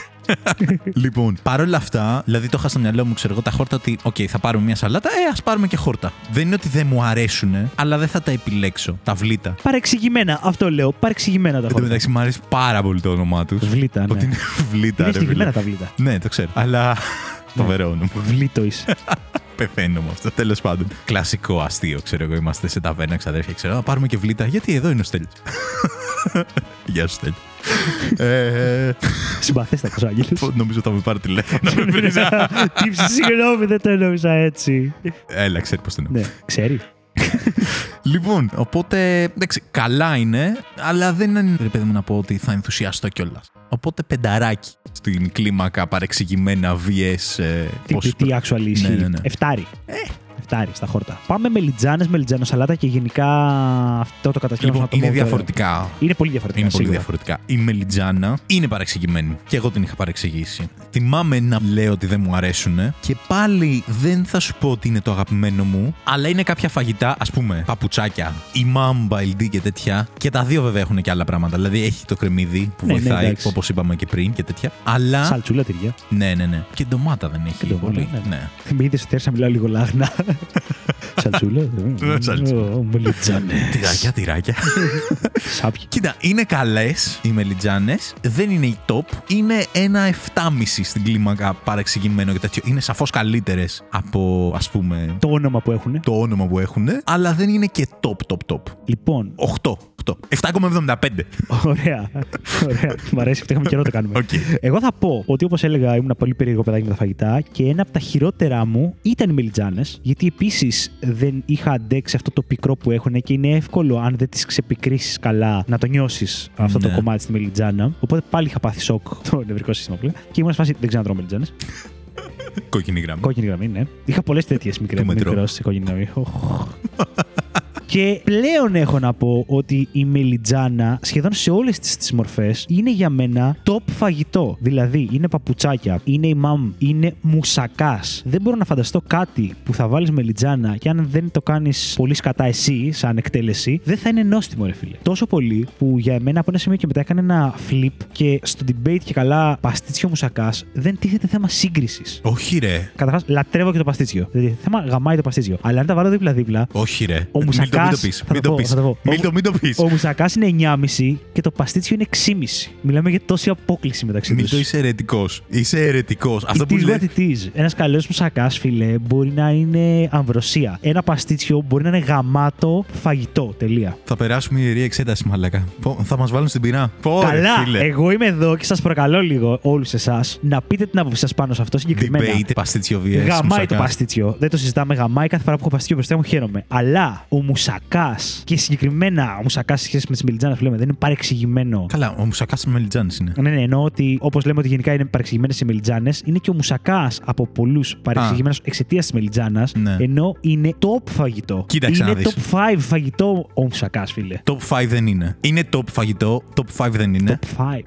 λοιπόν, παρόλα αυτά, δηλαδή το είχα στο μυαλό μου, ξέρω εγώ, τα χόρτα ότι, οκ, θα πάρουμε μια σαλάτα, ε, ας πάρουμε και χόρτα. Δεν είναι ότι δεν μου αρέσουν, αλλά δεν θα τα επιλέξω. Τα βλίτα. Παρεξηγημένα, αυτό λέω. Παρεξηγημένα τα Εν τω χόρτα. μεταξύ, μου αρέσει πάρα πολύ το όνομά τους. Βλίτα, ναι. Ότι είναι βλίτα, Είναι ρε φίλε. συγκεκριμένα τα βλίτα. Ναι, το ξέρω. Αλλά. Φοβερό όνομα. Βλίτο είσαι. Πεθαίνω με αυτό. Τέλος πάντων. Κλασικό αστείο, ξέρω εγώ. Είμαστε σε ταβέρνα, ξαδέρφια, ξέρω. Να πάρουμε και βλήτα. Γιατί εδώ είναι ο Στέλιος. Γεια σου, Στέλιο. Ε, Συμπαθέστατο ο Άγγελος. νομίζω θα με πάρει τηλέφωνο. με βρει. Τύψη, συγγνώμη, δεν το εννοούσα έτσι. Έλα, ξέρει πώς το εννοώ. Ναι, ξέρει. Λοιπόν, οπότε. Εντάξει, καλά είναι, αλλά δεν είναι ρε παιδί μου να πω ότι θα ενθουσιαστώ κιόλας. Οπότε πενταράκι στην κλίμακα παρεξηγημένα VS. Ε, Τι, πώς- τι actually ισχύει. Ναι, ναι, ναι. Εφτάρι. Εφτάρι στα χόρτα. Πάμε με λιτζάνες, με λιτζανοσαλάτα και γενικά αυτό το κατασκεύασμα. Λοιπόν, το είναι μόνο το ωραίο. διαφορετικά. Είναι πολύ διαφορετικά. Είναι πολύ σίγουρα. διαφορετικά. Η μελιτζάνα είναι παρεξηγημένη. Και εγώ την είχα παρεξηγήσει. Θυμάμαι να λέω ότι δεν μου αρέσουν. Και πάλι δεν θα σου πω ότι είναι το αγαπημένο μου. Αλλά είναι κάποια φαγητά, ας πούμε, παπουτσάκια, η μάμπα, LD και τέτοια. Και τα δύο βέβαια έχουν και άλλα πράγματα. Δηλαδή έχει το κρεμμύδι που Ναι, ναι, βοηθάει, εντάξει. όπως είπαμε και πριν και τέτοια. Αλλά. Σαλτσούλα τυριά. Ναι, ναι, ναι. Και ντομάτα δεν έχει Και ντομάτα, πολύ. ναι. Ναι. Με είδες ότι ήρθα να μιλάω λίγο λάγνα. Σαλτσούλα. Σαλτσούλα. Ω, Μελιτζάνες. Τυράκια, τυράκια. Σάπια. Κοίτα, είναι καλές οι μελιτζάνες. Δεν είναι η top. Είναι ένα 7,5 στην κλίμακα παρεξηγημένο και τέτοιο. Είναι σαφώς καλύτερες από ας πούμε Το όνομα που έχουν. το όνομα που έχουν. Αλλά δεν είναι και top, top, top. Λοιπόν, 8. 8. 7,75. ωραία. Ωραία. Μ' αρέσει αυτό. Είχαμε καιρό να το κάνουμε. Οκ. Εγώ θα πω ότι όπως έλεγα, ήμουν πολύ περίεργο παιδάκι με τα φαγητά και ένα από τα χειρότερά μου ήταν οι μελιτζάνες. Γιατί επίσης δεν είχα αντέξει αυτό το πικρό που έχουν και είναι εύκολο, αν δεν τις ξεπικρίσεις καλά, να το νιώσεις αυτό το Ναι. κομμάτι στη μελιτζάνα. Οπότε πάλι είχα πάθει σοκ το νευρικό σύστημα πλέον. Και ήμουν σε φάση δεν ξέρω να τρώω μελιτζάνες. Κόκκινη γραμμή. Κόκκινη γραμμή, ναι. Είχα πολλές τέτοιες μικρέ Του μετρό. μικρό σε κόκκινη γραμμή. Οχ. Και πλέον έχω να πω ότι η μελιτζάνα σχεδόν σε όλες τις, τις μορφές είναι για μένα top φαγητό. Δηλαδή είναι παπουτσάκια, είναι η μαμ, είναι μουσακάς. Δεν μπορώ να φανταστώ κάτι που θα βάλεις μελιτζάνα και αν δεν το κάνεις πολύ σκατά εσύ σαν εκτέλεση, δεν θα είναι νόστιμο ρε φίλε. Τόσο πολύ που για εμένα από ένα σημείο και μετά έκανε ένα flip και στο debate και καλά παστίτσιο μουσακάς δεν τίθεται θέμα σύγκρισης. Όχι ρε. Καταρχάς, λατρεύω και το παστίτσιο. Δηλαδή, θέμα γαμάει το παστίτσιο. Αλλά αν τα βάλω δίπλα-δίπλα, Όχι ρε. Ο Μην το μουσακάς Μουσακάς- μην το πεις. θα Μην το το πω, πεις. θα το πω. Μην το- μην το πεις. Ο μουσακάς είναι 9,5 και το παστίτσιο είναι 6,5. Μιλάμε για τόση απόκληση μεταξύ Μην τους. το είσαι αιρετικός. Είσαι αιρετικός. Αυτό που It is λέει. what it is. Ένας καλός μουσακάς, φίλε, μπορεί να είναι αμβροσία. Ένα παστίτσιο μπορεί να είναι γαμάτο φαγητό. Τελεία. Θα περάσουμε ιερή εξέταση, μαλακά. Πω, θα μας βάλουν στην πυρά. Πω, ρε, Καλά, φίλε. εγώ είμαι εδώ και σας προκαλώ λίγο όλους εσάς να πείτε την άποψή σας πάνω σε αυτό συγκεκριμένα. Debate, παστίτσιο VS. Γαμάει μουσακάς. το παστίτσιο. Δεν το συζητάμε. Γαμάει κάθε φορά που έχω παστίτσιο μπροστά μου χαίρομαι. Αλλά ο μουσακά και συγκεκριμένα ο μουσακάς σε σχέση με τις μελιτζάνες που λέμε δεν είναι παρεξηγημένο. Καλά, ο μουσακάς με Μελιτζάνη είναι. Ναι, ναι, εννοώ ότι όπως λέμε ότι γενικά είναι παρεξηγημένες οι μελιτζάνες, είναι και ο μουσακάς από πολλούς παρεξηγημένος εξαιτίας της μελιτζάνας. Ναι. Ενώ είναι top φαγητό. Κοίταξε είναι να δεις. top 5 φαγητό ο μουσακάς, φίλε. Top 5 δεν είναι. Είναι top φαγητό, top 5 δεν είναι. Top 5.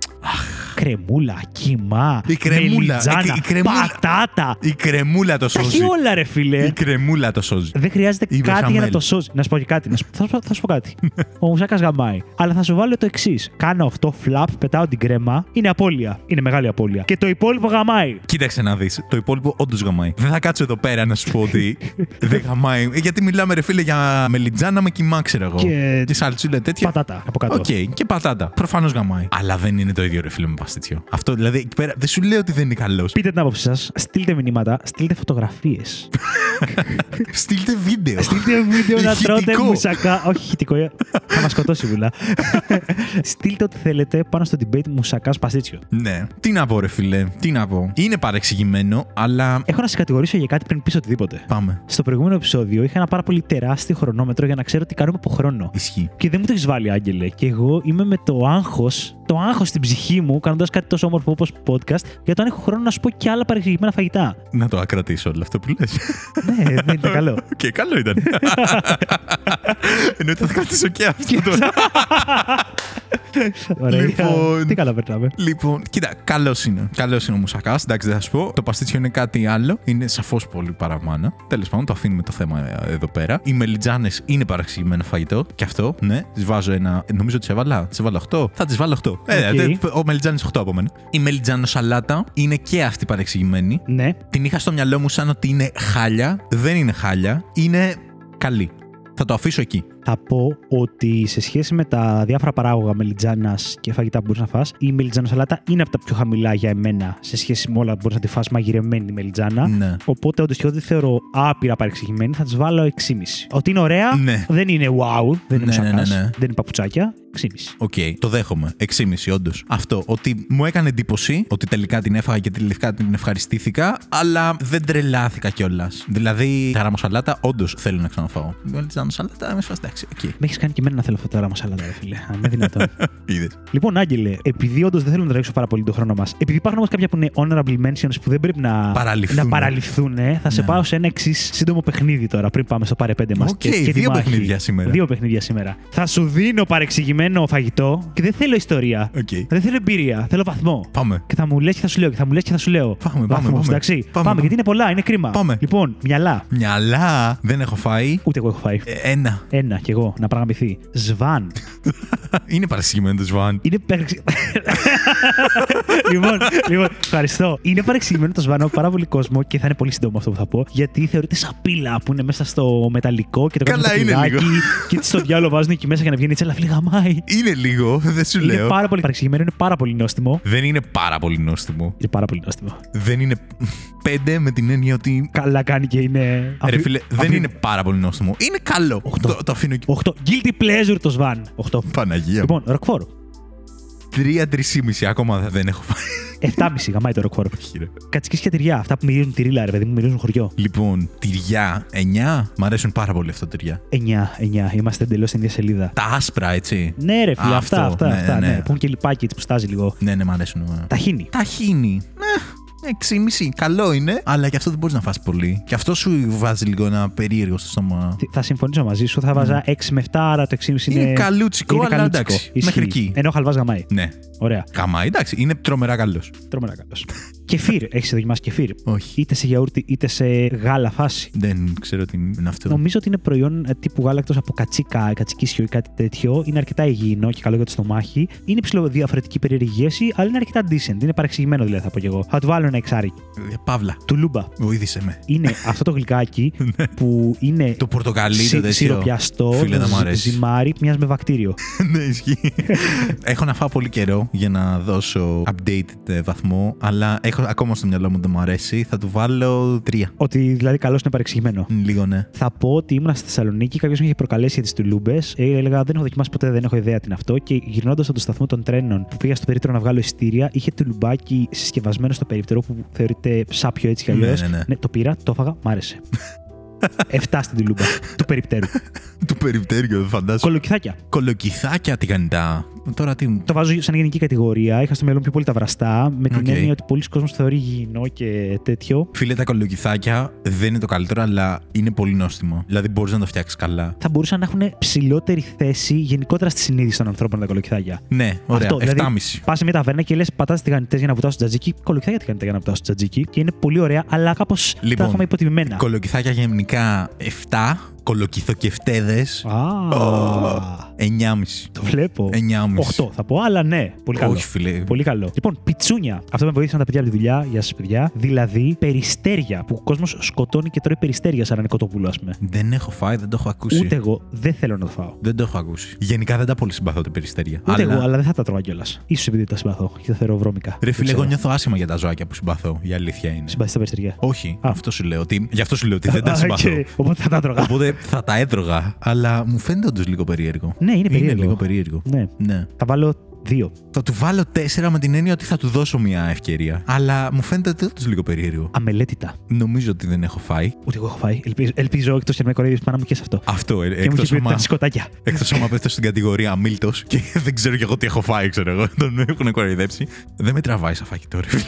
Κρεμούλα, κιμά, Η κρεμούλα, μελιτζάνα, η- η κρεμούλα. πατάτα. Η κρεμούλα το Τα σώζει. έχει όλα, ρε φίλε. Η κρεμούλα το σώζει. Δεν χρειάζεται Η κάτι για να μπεχαμέλ. το σώσει. Να σου πω και κάτι. Να σου- θα, σου- θα σου πω κάτι. Ο Μουσάκας γαμάει. Αλλά θα σου βάλω το εξής. Κάνω αυτό, φλαπ, πετάω την κρέμα. Είναι απώλεια. Είναι μεγάλη απώλεια. Και το υπόλοιπο γαμάει. Κοίταξε να δεις. Το υπόλοιπο όντως γαμάει. Δεν θα κάτσω εδώ πέρα να σου πω ότι δεν γαμάει. Ε, Γιατί μιλάμε, ρε φίλε, για μελιτζάνα με κιμά, ξέρω εγώ. Και- Τη σαλτσούλα τέτοια. Πατάτα από κάτω. Οκ, και πατάτα. Προφανώς γαμάει. Αλλά δεν είναι το ίδιο, ρε φίλε, με παστίτσιο. Αυτό δηλαδή εκεί πέρα δεν σου λέω ότι δεν είναι καλός. Πείτε την άποψή σας, στείλτε μηνύματα, στείλτε φωτογραφίες. Στείλτε βίντεο. στείλτε βίντεο να τρώτε Ηχητικό. μουσακά. Όχι ηχητικό, ε, θα μας σκοτώσει βουλά. στείλτε ό,τι θέλετε πάνω στο debate μουσακά παστίτσιο. Ναι. Τι να πω, ρε φίλε. Τι να πω. Είναι παρεξηγημένο, αλλά. Έχω να σας κατηγορήσω για κάτι πριν πεις οτιδήποτε. Πάμε. Στο προηγούμενο επεισόδιο είχα ένα πάρα πολύ τεράστιο χρονόμετρο για να ξέρω τι κάνουμε από χρόνο. Ισχύει. Και δεν μου το έχεις βάλει, Άγγελε. Και εγώ είμαι με το άγχος, το άγχος στην ψυχή μου, κάνοντας κάτι τόσο όμορφο όπως podcast, για το αν έχω χρόνο να σου πω και άλλα παρεξηγημένα φαγητά. Να το ακρατήσω όλο αυτό που λες. ναι, δεν ήταν καλό. Οκ, καλό ήταν. Εννοείται θα κρατήσω και αυτό τώρα. Ωραία. Λοιπόν. Τι καλά περνάμε. Λοιπόν, κοίτα, καλός είναι. Καλός είναι ο μουσακάς. Εντάξει, δεν θα σου πω. Το παστίτσιο είναι κάτι άλλο. Είναι σαφώς πολύ παραπάνω. Τέλος πάντων, το αφήνουμε το θέμα ε, εδώ πέρα. Οι μελιτζάνες είναι παρεξηγημένο φαγητό. Και αυτό, ναι. Τη βάζω ένα. Νομίζω τη έβαλα. Τη έβαλα 8. Θα τη βάλω 8. Ε, Οκ. δε- ο μελιτζάνης 8 από μένα. Η μελιτζανοσαλάτα είναι και αυτή παρεξηγημένη. Ναι. Την είχα στο μυαλό μου σαν ότι είναι χάλια. Δεν είναι χάλια. Είναι καλή. Θα το αφήσω εκεί. Θα πω ότι σε σχέση με τα διάφορα παράγωγα μελιτζάνας και φαγητά που μπορείς να φας, η μελιτζανοσαλάτα είναι από τα πιο χαμηλά για εμένα σε σχέση με όλα που μπορείς να τη φας μαγειρεμένη μελιτζάνα. Ναι. Οπότε, όντως και εγώ δεν θεωρώ άπειρα παρεξηγημένη, θα της βάλω 6,5. Ότι είναι ωραία, Ναι. δεν είναι wow, δεν είναι Ναι, ναι, μουσακάς, ναι, ναι. δεν είναι παπουτσάκια. 6,5. Οκ, το δέχομαι. 6,5 όντως. Αυτό. Ότι μου έκανε εντύπωση ότι τελικά την έφαγα και τελικά την ευχαριστήθηκα, αλλά δεν τρελάθηκα κιόλας. Δηλαδή, ταραμοσαλάτα όντως θέλω να ξαναφάω. Βάλει ταραμοσαλάτα, με σφαστά. Οκ. Με έχεις κάνει και εμένα να θέλω αυτό τώρα μασάλα, ρε φίλε. Αν είναι δυνατόν. Είδες. λοιπόν, Άγγελε, επειδή όντως δεν θέλω να τρέξω πάρα πολύ τον χρόνο μας, επειδή υπάρχουν όμως κάποια που είναι honorable mentions που δεν πρέπει να Παραλειφθούν. να παραλειφθούν θα σε Ναι. πάω σε ένα εξής σύντομο παιχνίδι τώρα πριν πάμε στο πάρε πέντε μας. Οκ, δύο παιχνίδια σήμερα. Δύο παιχνίδια σήμερα. Θα σου δίνω παρεξηγημένο φαγητό και δεν θέλω ιστορία. Οκ. Δεν θέλω εμπειρία, θέλω βαθμό. Πάμε. Και θα μου λες και θα σου λέω, και θα μου λες και θα σου λέω. Πάμε, πάμε, Βαθμούς, πάμε. Εντάξει. Πάμε, πάμε. γιατί είναι πολλά, είναι κρίμα. Πάμε. Λοιπόν, μυαλά. Μυαλά δεν έχω φάει. Ούτε εγώ έχω φάει. Ε, Ένα. Ένα κι εγώ, να παραμυθεί. Σβάν. Είναι παρασυγημένο το Σβάν. Είναι παρεξηγημένο. λοιπόν, λοιπόν, ευχαριστώ. Είναι παρεξηγημένο το σβάνο από πάρα πολύ κόσμο και θα είναι πολύ σύντομο αυτό που θα πω. Γιατί θεωρείται σαπίλα που είναι μέσα στο μεταλλικό και το κάνουν Καλά, με είναι πυράκι λίγο. και στο διάλογο βάζουν εκεί μέσα για να βγαίνει έτσι, αλλά φίλε γαμάει. Είναι λίγο, δεν σου Είναι λέω. πάρα πολύ παρεξηγημένο, είναι πάρα πολύ νόστιμο. Δεν είναι πάρα πολύ νόστιμο. Είναι πάρα πολύ νόστιμο. Δεν είναι πέντε με την έννοια ότι. Καλά κάνει και είναι. Ρε αφι- φίλε, δεν αφι- είναι πάρα πολύ νόστιμο. Είναι καλό. Οχτώ. Το, το αφήνω εκεί. 8. Guilty pleasure το σβάν. 8. Παναγία. μου. Λοιπόν, ροκφόρ. Τρία-τρισήμιση ακόμα δεν έχω φάει. 7,5 γαμάει το ροκφόρ. Όχι, ρε. Κατσική και τυριά. Αυτά που μυρίζουν τυρίλα, ρε παιδί μου, μυρίζουν χωριό. Λοιπόν, τυριά 9. Μ' αρέσουν πάρα πολύ αυτά τα τυριά. 9, 9. Είμαστε εντελώς στην ίδια σελίδα. Τα άσπρα, έτσι. Ναι, ρε φίλε, Α, αυτά, αυτό. αυτά, Ναι, αυτά. ναι. Ναι. Που είναι και λιπάκι έτσι που στάζει λίγο. Ναι, ναι, μ' αρέσουν. ε. Ταχύνη. Ταχίνι. Ε, 6,5. Καλό είναι, αλλά και αυτό δεν μπορείς να φας πολύ. Και αυτό σου βάζει λίγο ένα περίεργο στο στόμα. Τι- Θα συμφωνήσω μαζί σου. Θα βάζα 6 με 7, άρα το 6,5 είναι. Είναι καλούτσικο, αλλά καλούτσικο. εντάξει, Ισχύει. μέχρι εκεί. Ενώ ο χαλβάς γαμάει. Ναι. Ωραία. Καμά, εντάξει, είναι τρομερά καλός. Τρομερά καλός. κεφίρ. Έχεις δοκιμάσει κεφίρ; Όχι. Είτε σε γιαούρτι είτε σε γάλα φάση; Δεν ξέρω τι είναι αυτό. Νομίζω ότι είναι προϊόν ε, τύπου γάλακτο από κατσίκα, κατσικίσιο ή κάτι τέτοιο. Είναι αρκετά υγιεινό και καλό για το στομάχι. Είναι ψηλό διαφορετική περίεργη αλλά είναι αρκετά decent. Είναι παρεξηγημένο δηλαδή θα πω και εγώ. Θα του βάλω ένα εξάρι. Ε, Παύλα, Τουλούμπα. βοήθησε με. Είναι αυτό το γλυκάκι Ναι. που είναι Το πορτοκαλί, το σι- τέτοιο. σιροπιαστό, Φίλε, δεν μου ζ- αρέσει. ζυμάρι, μοιάζει με βακτήριο. ναι, ισχύει. έχω να φάω πολύ καιρό για να δώσω updated ε, βαθμό, αλλά έχω ακόμα στο μυαλό μου δεν μου αρέσει. Θα του βάλω τρία. ότι δηλαδή καλός είναι παρεξηγημένο. Μ, Λίγο ναι. Θα πω ότι ήμουν στη Θεσσαλονίκη, κάποιος με είχε προκαλέσει για τι τουλούμπε. Έλεγα δεν έχω δοκιμάσει ποτέ, δεν έχω ιδέα τι είναι αυτό. Και γυρνώντας από το σταθμό των τρένων που πήγα στο περίπτερο να βγάλω εισιτήρια, είχε τουλουμπάκι συσκευασμένο στο περίπτερο που θεωρείται σάπιο έτσι κι Ναι, αλλιώς. ναι, ναι. το πήρα, το έφαγα, μ' άρεσε. Εφτά στην τουλούμπα του περιπτέρου. Του περιπτέρου, δεν φαντάζομαι. Κολοκυθάκια. Κολοκυθάκια τηγανιτά. Τώρα τι μου. Το βάζω σαν γενική κατηγορία. Είχα στο μυαλό μου πιο πολύ τα βραστά. Με την Οκ. έννοια ότι πολλοί κόσμοι το θεωρεί υγιεινό και τέτοιο. Φίλε, τα κολοκυθάκια δεν είναι το καλύτερο, αλλά είναι πολύ νόστιμο. Δηλαδή μπορείς να το φτιάξεις καλά. Θα μπορούσαν να έχουν ψηλότερη θέση γενικότερα στη συνείδηση των ανθρώπων τα κολοκυθάκια. Ναι, ωραία. Αυτό, 7,5. δηλαδή, Πας σε μια ταβέρνα και λες: Πατάτες τηγανιτές για να βουτάω στο τζατζίκι. Κολοκυθάκια τηγανιτά για να βουτάω στο τζατζίκι. Και είναι πολύ ωραία, αλλά κάπως τα Λοιπόν, έχουμε υποτιμημένα. Κολοκυθάκια γενικά 7. Κολοκυθοκεφτέδες Α, 9,5. το βλέπω. 9,5. 8 θα πω, αλλά ναι. Πολύ καλό. Όχι, φίλε. Πολύ καλό. Λοιπόν, πιτσούνια. Αυτό με βοήθησαν τα παιδιά από τη δουλειά. Γεια σας, παιδιά. Δηλαδή, περιστέρια. Που ο κόσμος σκοτώνει και τρώει περιστέρια σαν ένα κοτόπουλο, ας πούμε. Δεν έχω φάει, δεν το έχω ακούσει. Ούτε εγώ δεν θέλω να το φάω. Δεν το έχω ακούσει. Γενικά δεν τα πολύ συμπαθώ τα περιστέρια. Ούτε αλλά... εγώ, αλλά δεν θα τα τρώω κιόλας. σω επειδή τα συμπαθώ και τα θεωρώ βρώμικα. Ρε Δεν φίλε, ξέρω. εγώ νιώθω άσχημα για τα ζωάκια που συμπαθώ. Η αλήθεια είναι. Συμπαθείς τα περιστέρια; Όχι, Α. αυτό σου λέω. Ότι... Γι' αυτό σου λέω ότι δεν τα Α, συμπαθώ. οκ. Οπότε θα τα έτρωγα. Οπότε θα τα έτρωγα, αλλά μου φαίνεται όντως λίγο περίεργο. Ναι, είναι περίεργο. Είναι λίγο περίεργο. Ναι. Ναι. Θα βάλω δύο. Θα του βάλω τέσσερα με την έννοια ότι θα του δώσω μια ευκαιρία. Αλλά μου φαίνεται όντως λίγο περίεργο. Αμελέτητα. Νομίζω ότι δεν έχω φάει. Ούτε εγώ έχω φάει. Ελπίζω, ελπίζω εκτός και να με κοροϊδεύει πάνω μου και σε αυτό. Αυτό, ε, και μου εκτός έχει πει άμα, τα σκοτάκια. εκτός άμα πέφτω στην κατηγορία αμίλτο και δεν ξέρω κι εγώ τι έχω φάει, ξέρω εγώ. Τον έχουν κοροϊδέψει. Δεν με τραβάει σαν φαγητό, ρε φίλε.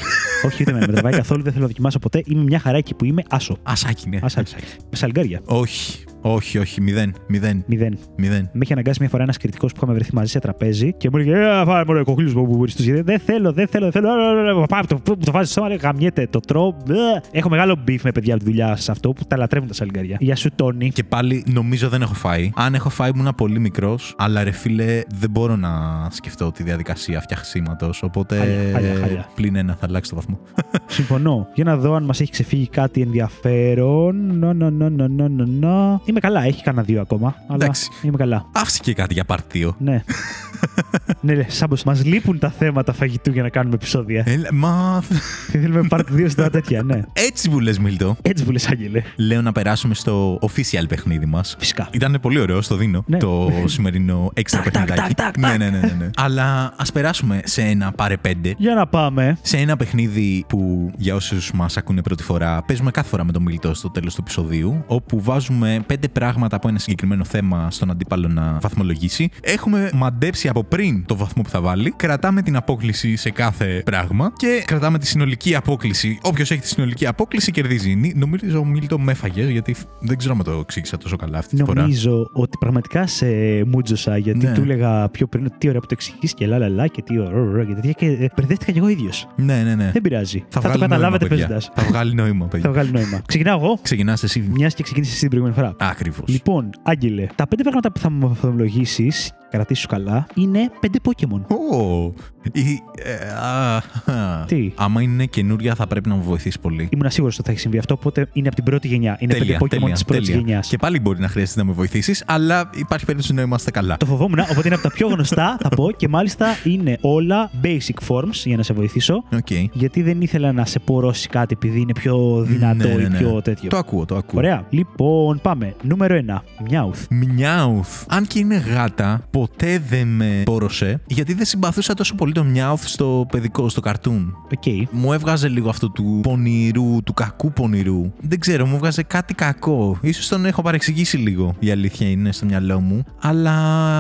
Όχι, ούτε με τραβάει καθόλου, δεν θέλω να δοκιμάσω ποτέ. Είμαι μια χαρά εκεί που είμαι άσο. Ασάκι, ναι. Ασάκι. Με σαλγκάρια. Όχι, όχι, όχι. Μηδέν, μηδέν, Μηδέν. μηδέν. Με είχε αναγκάσει μια φορά ένας κριτικός που είχαμε βρεθεί μαζί σε τραπέζι και μου έλεγε Ε, φάει μόνο κοκλού μου μπορεί του Δεν θέλω, δεν θέλω, δεν θέλω. Α, α, α, Πάμε, το, το βάζεις στο στόμα, λέει, γαμιέται, το τρώω. Ε. Έχω μεγάλο beef με παιδιά από τη δουλειά σε αυτό που τα λατρεύουν τα σαλιγκάρια. Γεια σου, Τόνι. Και πάλι νομίζω δεν έχω φάει. Αν έχω φάει, ήμουν πολύ μικρός. Αλλά ρε φίλε, δεν μπορώ να σκεφτώ τη διαδικασία φτιαξίματος. Οπότε Χάλια, χάλια, χάλια. πλην ένα θα αλλάξει το βαθμό. Συμφωνώ. Για να δω αν μας έχει ξεφύγει κάτι ενδιαφέρον. No, no, no, no, no, no, no. Είμαι καλά, έχει κανένα δύο ακόμα. Αλλά Εντάξει. είμαι καλά. Άφησε και κάτι για part δύο. Ναι. ναι, ναι, Σάμπος, μας λείπουν τα θέματα φαγητού για να κάνουμε επεισόδια. Έλα, μα. Και θέλουμε part 2 στα τέτοια, ναι. Έτσι που λες, Μίλτο. Έτσι που λες, Άγγελε. Λέω να περάσουμε στο official παιχνίδι μας. Φυσικά. Ήταν πολύ ωραίο, στο δίνω. Ναι. Το σημερινό έξτρα Τάκ, τάκ, παιχνιδάκι. τάκ, τάκ, Ναι, τάκ. ναι, ναι, ναι, ναι. Αλλά ας περάσουμε σε ένα πάρε πέντε. Για να πάμε. Σε ένα παιχνίδι που για όσους μας ακούνε πρώτη φορά, παίζουμε κάθε φορά με τον Μίλτο στο τέλος του επεισοδίου, όπου βάζουμε πέντε πράγματα από ένα συγκεκριμένο θέμα στον αντίπαλο να βαθμολογήσει. Έχουμε μαντέψει από πριν το βαθμό που θα βάλει, κρατάμε την απόκληση σε κάθε πράγμα και κρατάμε τη συνολική απόκληση. Όποιος έχει τη συνολική απόκληση κερδίζει. Νι- Νομίζω ο Μίλτο με έφαγες, γιατί δεν ξέρω αν το εξήγησα τόσο καλά αυτή τη φορά. Νομίζω ότι πραγματικά σε μούτζωσα γιατί Ναι. του έλεγα πιο πριν ότι τι ωραία που το εξηγείς και λα λα λα και τι ωραία ωραία και τέτοια και ε, μπερδεύτηκα κι εγώ ίδιος. Ναι, ναι, ναι. Δεν πειράζει. Θα, το βγάλει καταλάβετε νόημα, παιδιά. παίζοντας. Θα βγάλει νόημα, Θα παιδιά. βγάλει νόημα. Ξεκινάω εγώ; Ξεκινάς εσύ. Μιας και ξεκίνησες εσύ την προηγούμενη φορά. Ακριβώς. Λοιπόν, Άγγελε, τα πέντε πράγματα που θα μου βαθμολογήσεις, κρατήσου καλά, είναι πέντε Pokémon. Ω, η- ε, α, α. Τι; Άμα είναι καινούρια, θα πρέπει να μου βοηθήσει πολύ. Ήμουν σίγουρος ότι θα έχει συμβεί αυτό, οπότε είναι από την πρώτη γενιά. Είναι Τέλεια, πέντε Pokémon τέλεια, της πρώτης τέλεια. γενιάς. Και πάλι μπορεί να χρειάζεται να με βοηθήσεις, αλλά υπάρχει περίπτωση να είμαστε καλά. Το φοβόμουν, οπότε είναι από τα πιο γνωστά, θα πω, και μάλιστα είναι όλα basic forms για να σε βοηθήσω. Οκ. Γιατί δεν ήθελα να σε πορώσει κάτι επειδή είναι πιο δυνατό Ναι, ναι, ή ναι. πιο τέτοιο. Το ακούω, το ακούω. Ωραία. Λοιπόν, πάμε. Νούμερο 1. Μιάουθ. Μιάουθ. Αν και είναι γάτα, ποτέ δεν με πόρωσε, γιατί δεν συμπαθούσα τόσο πολύ το μιάουθ στο παιδικό, στο καρτούν. Οκ. Μου έβγαζε λίγο αυτό του πονηρού, του κακού πονηρού. Δεν ξέρω, μου έβγαζε κάτι κακό. Ίσως τον έχω παρεξηγήσει λίγο, η αλήθεια είναι στο μυαλό μου. Αλλά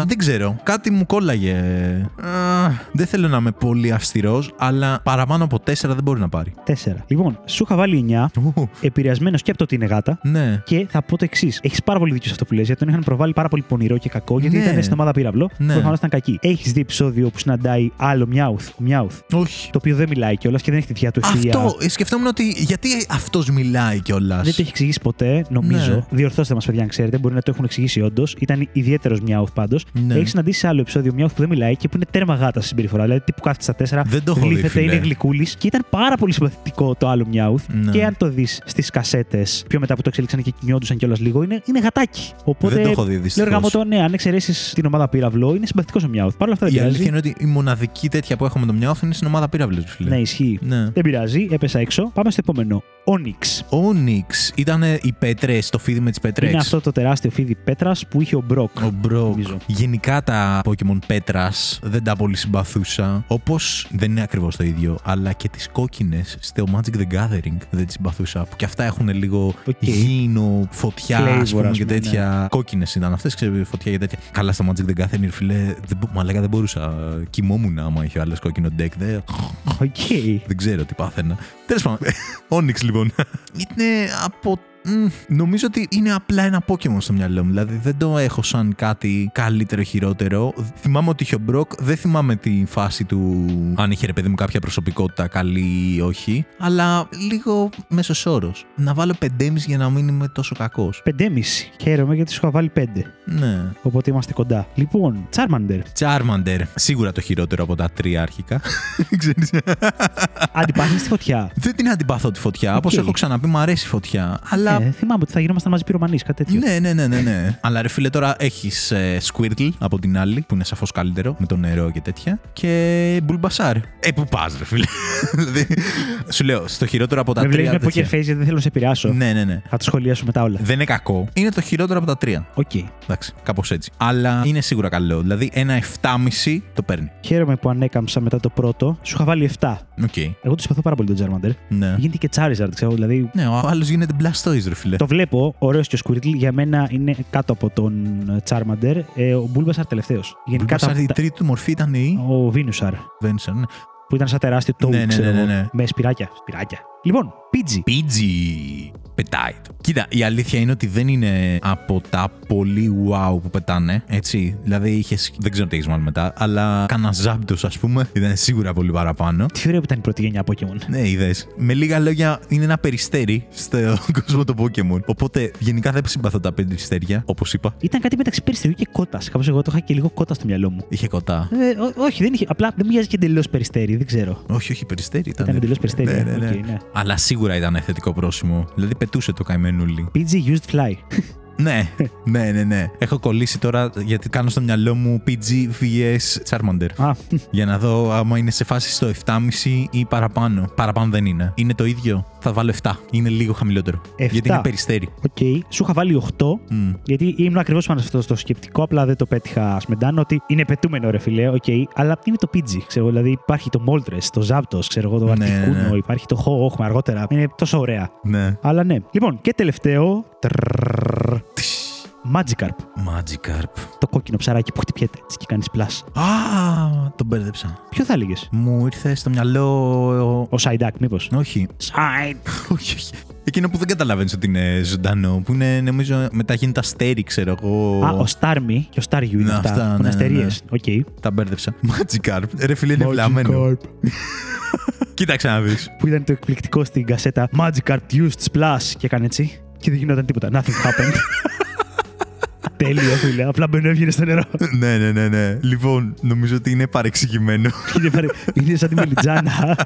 δεν ξέρω, κάτι μου κόλλαγε. Α, δεν θέλω να είμαι πολύ αυστηρός, αλλά παραπάνω από τέσσερα δεν μπορεί να πάρει. 4. Λοιπόν, σου είχα βάλει 9. Ου, Επηρεασμένος και από το ότι είναι γάτα. ναι. Και θα πω το εξής. Έχεις πάρα πολύ δίκιο σε αυτό που λες, γιατί τον είχαν προβάλει πάρα πολύ πονηρό και κακό, γιατί Ναι. ήταν στην ομάδα πειράματο. Πύραυλο. Ναι. Προφανώς ήταν κακή. Έχεις δει επεισόδιο που συναντάει άλλο Μιάουθ, ο Μιάουθ, Όχι. το οποίο δεν μιλάει κιόλας και δεν έχει τη θεία του ευθεία. Αυτό, ε, σκεφτόμουν ότι γιατί αυτός μιλάει κιόλας; Δεν το έχει εξηγήσει ποτέ, νομίζω. Ναι. Διορθώστε μας, παιδιά, αν ξέρετε. Μπορεί να το έχουν εξηγήσει όντως. Ήταν ιδιαίτερος Μιάουθ πάντως. Ναι. Έχει συναντήσει σε άλλο επεισόδιο Μιάουθ που δεν μιλάει και που είναι τέρμα γάτα στη συμπεριφορά. Δηλαδή, τύπου κάθεται στα τέσσερα, Δεν το έχω δει, γλύφεται, φίλε. είναι γλυκούλης και ήταν πάρα πολύ συμπαθητικό το άλλο Μιάουθ. Ναι. Και αν το δεις στις κασέτες, πιο μετά που το εξέλιξαν και κοιμιόντουσαν κιόλας λίγο, είναι, είναι γατάκι. Οπότε. Δεν το έχω δει Λέω δυστυχώς. γαμώτο, ναι, αν εξαιρέσεις την ομάδα πύραυλο, είναι συμπαθητικός ο Μιάουθ. Παρ' όλα αυτά δεν Η πειράζει. αλήθεια είναι ότι η μοναδική τέτοια που έχω με το Μιάουθ είναι στην ομάδα πύραυλο, φίλε. Ναι, ισχύει. Ναι. Δεν πειράζει, έπεσα έξω. Πάμε στο επόμενο. Onix. Ο Onix ήταν οι πέτρες, το φίδι με τις πέτρες. Είναι αυτό το τεράστιο φίδι πέτρας που είχε ο Μπροκ. Ο Μπροκ. Νομίζω. Γενικά τα Pokemon πέτρας δεν τα πολύ συμπαθούσα. Όπως δεν είναι ακριβώς το ίδιο, αλλά και τις κόκκινες στο Magic the Gathering δεν τις συμπαθούσα. Που και αυτά έχουν λίγο Οκ. γήινο, φωτιά, Flavor, ας πούμε, ας και πούμε, τέτοια. Κόκκινες ήταν αυτές, ξέρω, φωτιά και τέτοια. Καλά, στο Magic the Gathering, φίλε, δεν, μπο- μαλάκα δεν μπορούσα. Κοιμόμουν άμα είχε άλλο κόκκινο deck. Δεν, Οκ. δεν ξέρω τι πάθαινα. Τέλος πάντων. Onix λοιπόν. Είναι από. Μ, Νομίζω ότι είναι απλά ένα Pokémon στο μυαλό μου. Δηλαδή δεν το έχω σαν κάτι καλύτερο ή χειρότερο. Θυμάμαι ότι είχε ο Μπροκ. Δεν θυμάμαι τη φάση του αν είχε ρε παιδί μου κάποια προσωπικότητα καλή ή όχι. Αλλά λίγο μέσος όρος. Να βάλω 5,5 για να μην είμαι τόσο κακός. 5,5. Χαίρομαι γιατί σου είχα βάλει 5. Ναι. Οπότε είμαστε κοντά. Λοιπόν, Charmander. Charmander. Σίγουρα το χειρότερο από τα τρία αρχικά. Ξέρεις. Αντιπαθείς τη φωτιά. Δεν την αντιπαθώ τη φωτιά. Οκ. Όπως έχω ξαναπεί, μου αρέσει η φωτιά. Αλλά Ε, θυμάμαι ότι θα γινόμασταν μαζί πυρομανείς, κάτι τέτοιο. Ναι, ναι, ναι, ναι, ναι. Αλλά ρε φίλε, τώρα έχεις Squirtle από την άλλη, που είναι σαφώς καλύτερο, με το νερό και τέτοια. Και Bulbasaur. Ε, που πας, ρε φίλε. δηλαδή, σου λέω, στο χειρότερο από τα Με βλέπεις τρία. με poker τέτοια. face γιατί δεν θέλω να σε επηρεάσω. Ναι, ναι, ναι. Θα το σχολιάσω μετά όλα. Δεν είναι κακό. Είναι το χειρότερο από τα τρία. Οκ. Εντάξει, κάπως έτσι. Αλλά είναι σίγουρα καλό. Δηλαδή, ένα 7,5 το παίρνει. Χαίρομαι που ανέκαμψα μετά το πρώτο. Σου είχα βάλει 7. Οκ. Εγώ του συμπαθώ πάρα πολύ τον Charmander. Ναι. Γίνεται και Charizard, ξέρω. Δηλαδή Ναι, ο άλλος γίνεται Blastoise, ρε φίλε. το βλέπω, ωραίος και ο Squirtle. Για μένα είναι κάτω από τον ε, Charmander. Ε, ο Bulbasaur τελευταίος. Γενικά Bulbasaur, τα- η τα- τρίτη του μορφή ήταν η. ο Venusaur. Venusaur, ναι. Που ήταν σαν τεράστιο toad, Ναι, ναι, ξέρω ναι, ναι, εγώ, ναι. Με σπυράκια. Σπυράκια. Λοιπόν, Pidgey. Pidgey. Πετάει το. Κοίτα, η αλήθεια είναι ότι δεν είναι από τα πολύ wow που πετάνε. Έτσι. Δηλαδή είχε. Δεν ξέρω τι έχεις μάλλον μετά. Αλλά κάνα Zapdos, ας πούμε, ήταν σίγουρα πολύ παραπάνω. Τι ωραία που ήταν η πρώτη γενιά Pokémon. Ναι, είδες. Με λίγα λόγια, είναι ένα περιστέρι στο κόσμο των Pokémon. Οπότε γενικά δεν συμπαθώ τα περιστέρια, όπως είπα. Ήταν κάτι μεταξύ περιστεριού και κότας. Κάπως εγώ το είχα και λίγο κότα στο μυαλό μου. Είχε κότα. Ε, ό- όχι, δεν είχε. Απλά δεν μοιάζει και εντελώς περιστέρι, δεν ξέρω. Όχι, όχι, περιστέρι ήταν. Ήταν εντελώς περιστέρι. Ναι, ε, ναι, ναι. οκ, ναι. Αλλά σίγουρα ήταν θετικό πρόσημο. Δηλαδή πετούσε το καημένουλι. Pidgey used fly. Ναι, ναι, ναι, ναι. Έχω κολλήσει τώρα γιατί κάνω στο μυαλό μου Pidgey vs Charmander. Α, Για να δω άμα είναι σε φάση στο 7,5 ή παραπάνω. Παραπάνω δεν είναι. Είναι το ίδιο. Θα βάλω 7. Είναι λίγο χαμηλότερο. 7. Γιατί είναι περιστέρι. οκ. Σου είχα βάλει 8. Μμ. Γιατί ήμουν ακριβώς πάνω σε αυτό το σκεπτικό, απλά δεν το πέτυχα σμεντάνω ότι είναι πετούμενο ρε φιλέ, οκ, αλλά είναι το Pidgey. Ξέρω, δηλαδή υπάρχει το Moltres, το Zapdos, ξέρω εγώ, το Ναι, Articuno, ναι. υπάρχει το Ho, έχουμε αργότερα. Είναι τόσο ωραία. Ναι. Αλλά ναι. Λοιπόν, και τελευταίο. τρρρρρρ, Magikarp. Magikarp. Το κόκκινο ψαράκι που χτυπιέται έτσι και κάνει splash. Α, τον μπέρδεψα. Ποιο θα έλεγες, Μου ήρθε στο μυαλό. Ο Psyduck, μήπως; Όχι. Σάιντ. όχι, όχι. Εκείνο που δεν καταλαβαίνεις ότι είναι ζωντανό. Που είναι, νομίζω, μετά γίνεται αστέρι, ξέρω εγώ. Α, ο Starmie και ο Staryu είναι Ναι, αυτά. αυτά, που είναι ναι, αστερίες. ναι. Οκ. Τα μπέρδεψα. Magikarp. Ρε φίλε, είναι βλαμμένο. Κοίταξε να δεις. Που ήταν το εκπληκτικό στην κασέτα Magikarp used splash και έκανε έτσι. Και δεν γινόταν τίποτα. Nothing happened. Τέλειο, φίλε. Απλά μπαίνει έβγαινε στο νερό. ναι, ναι, ναι, ναι. Λοιπόν, νομίζω ότι είναι παρεξηγημένο. είναι, παρε- είναι σαν τη μελιτζάνα.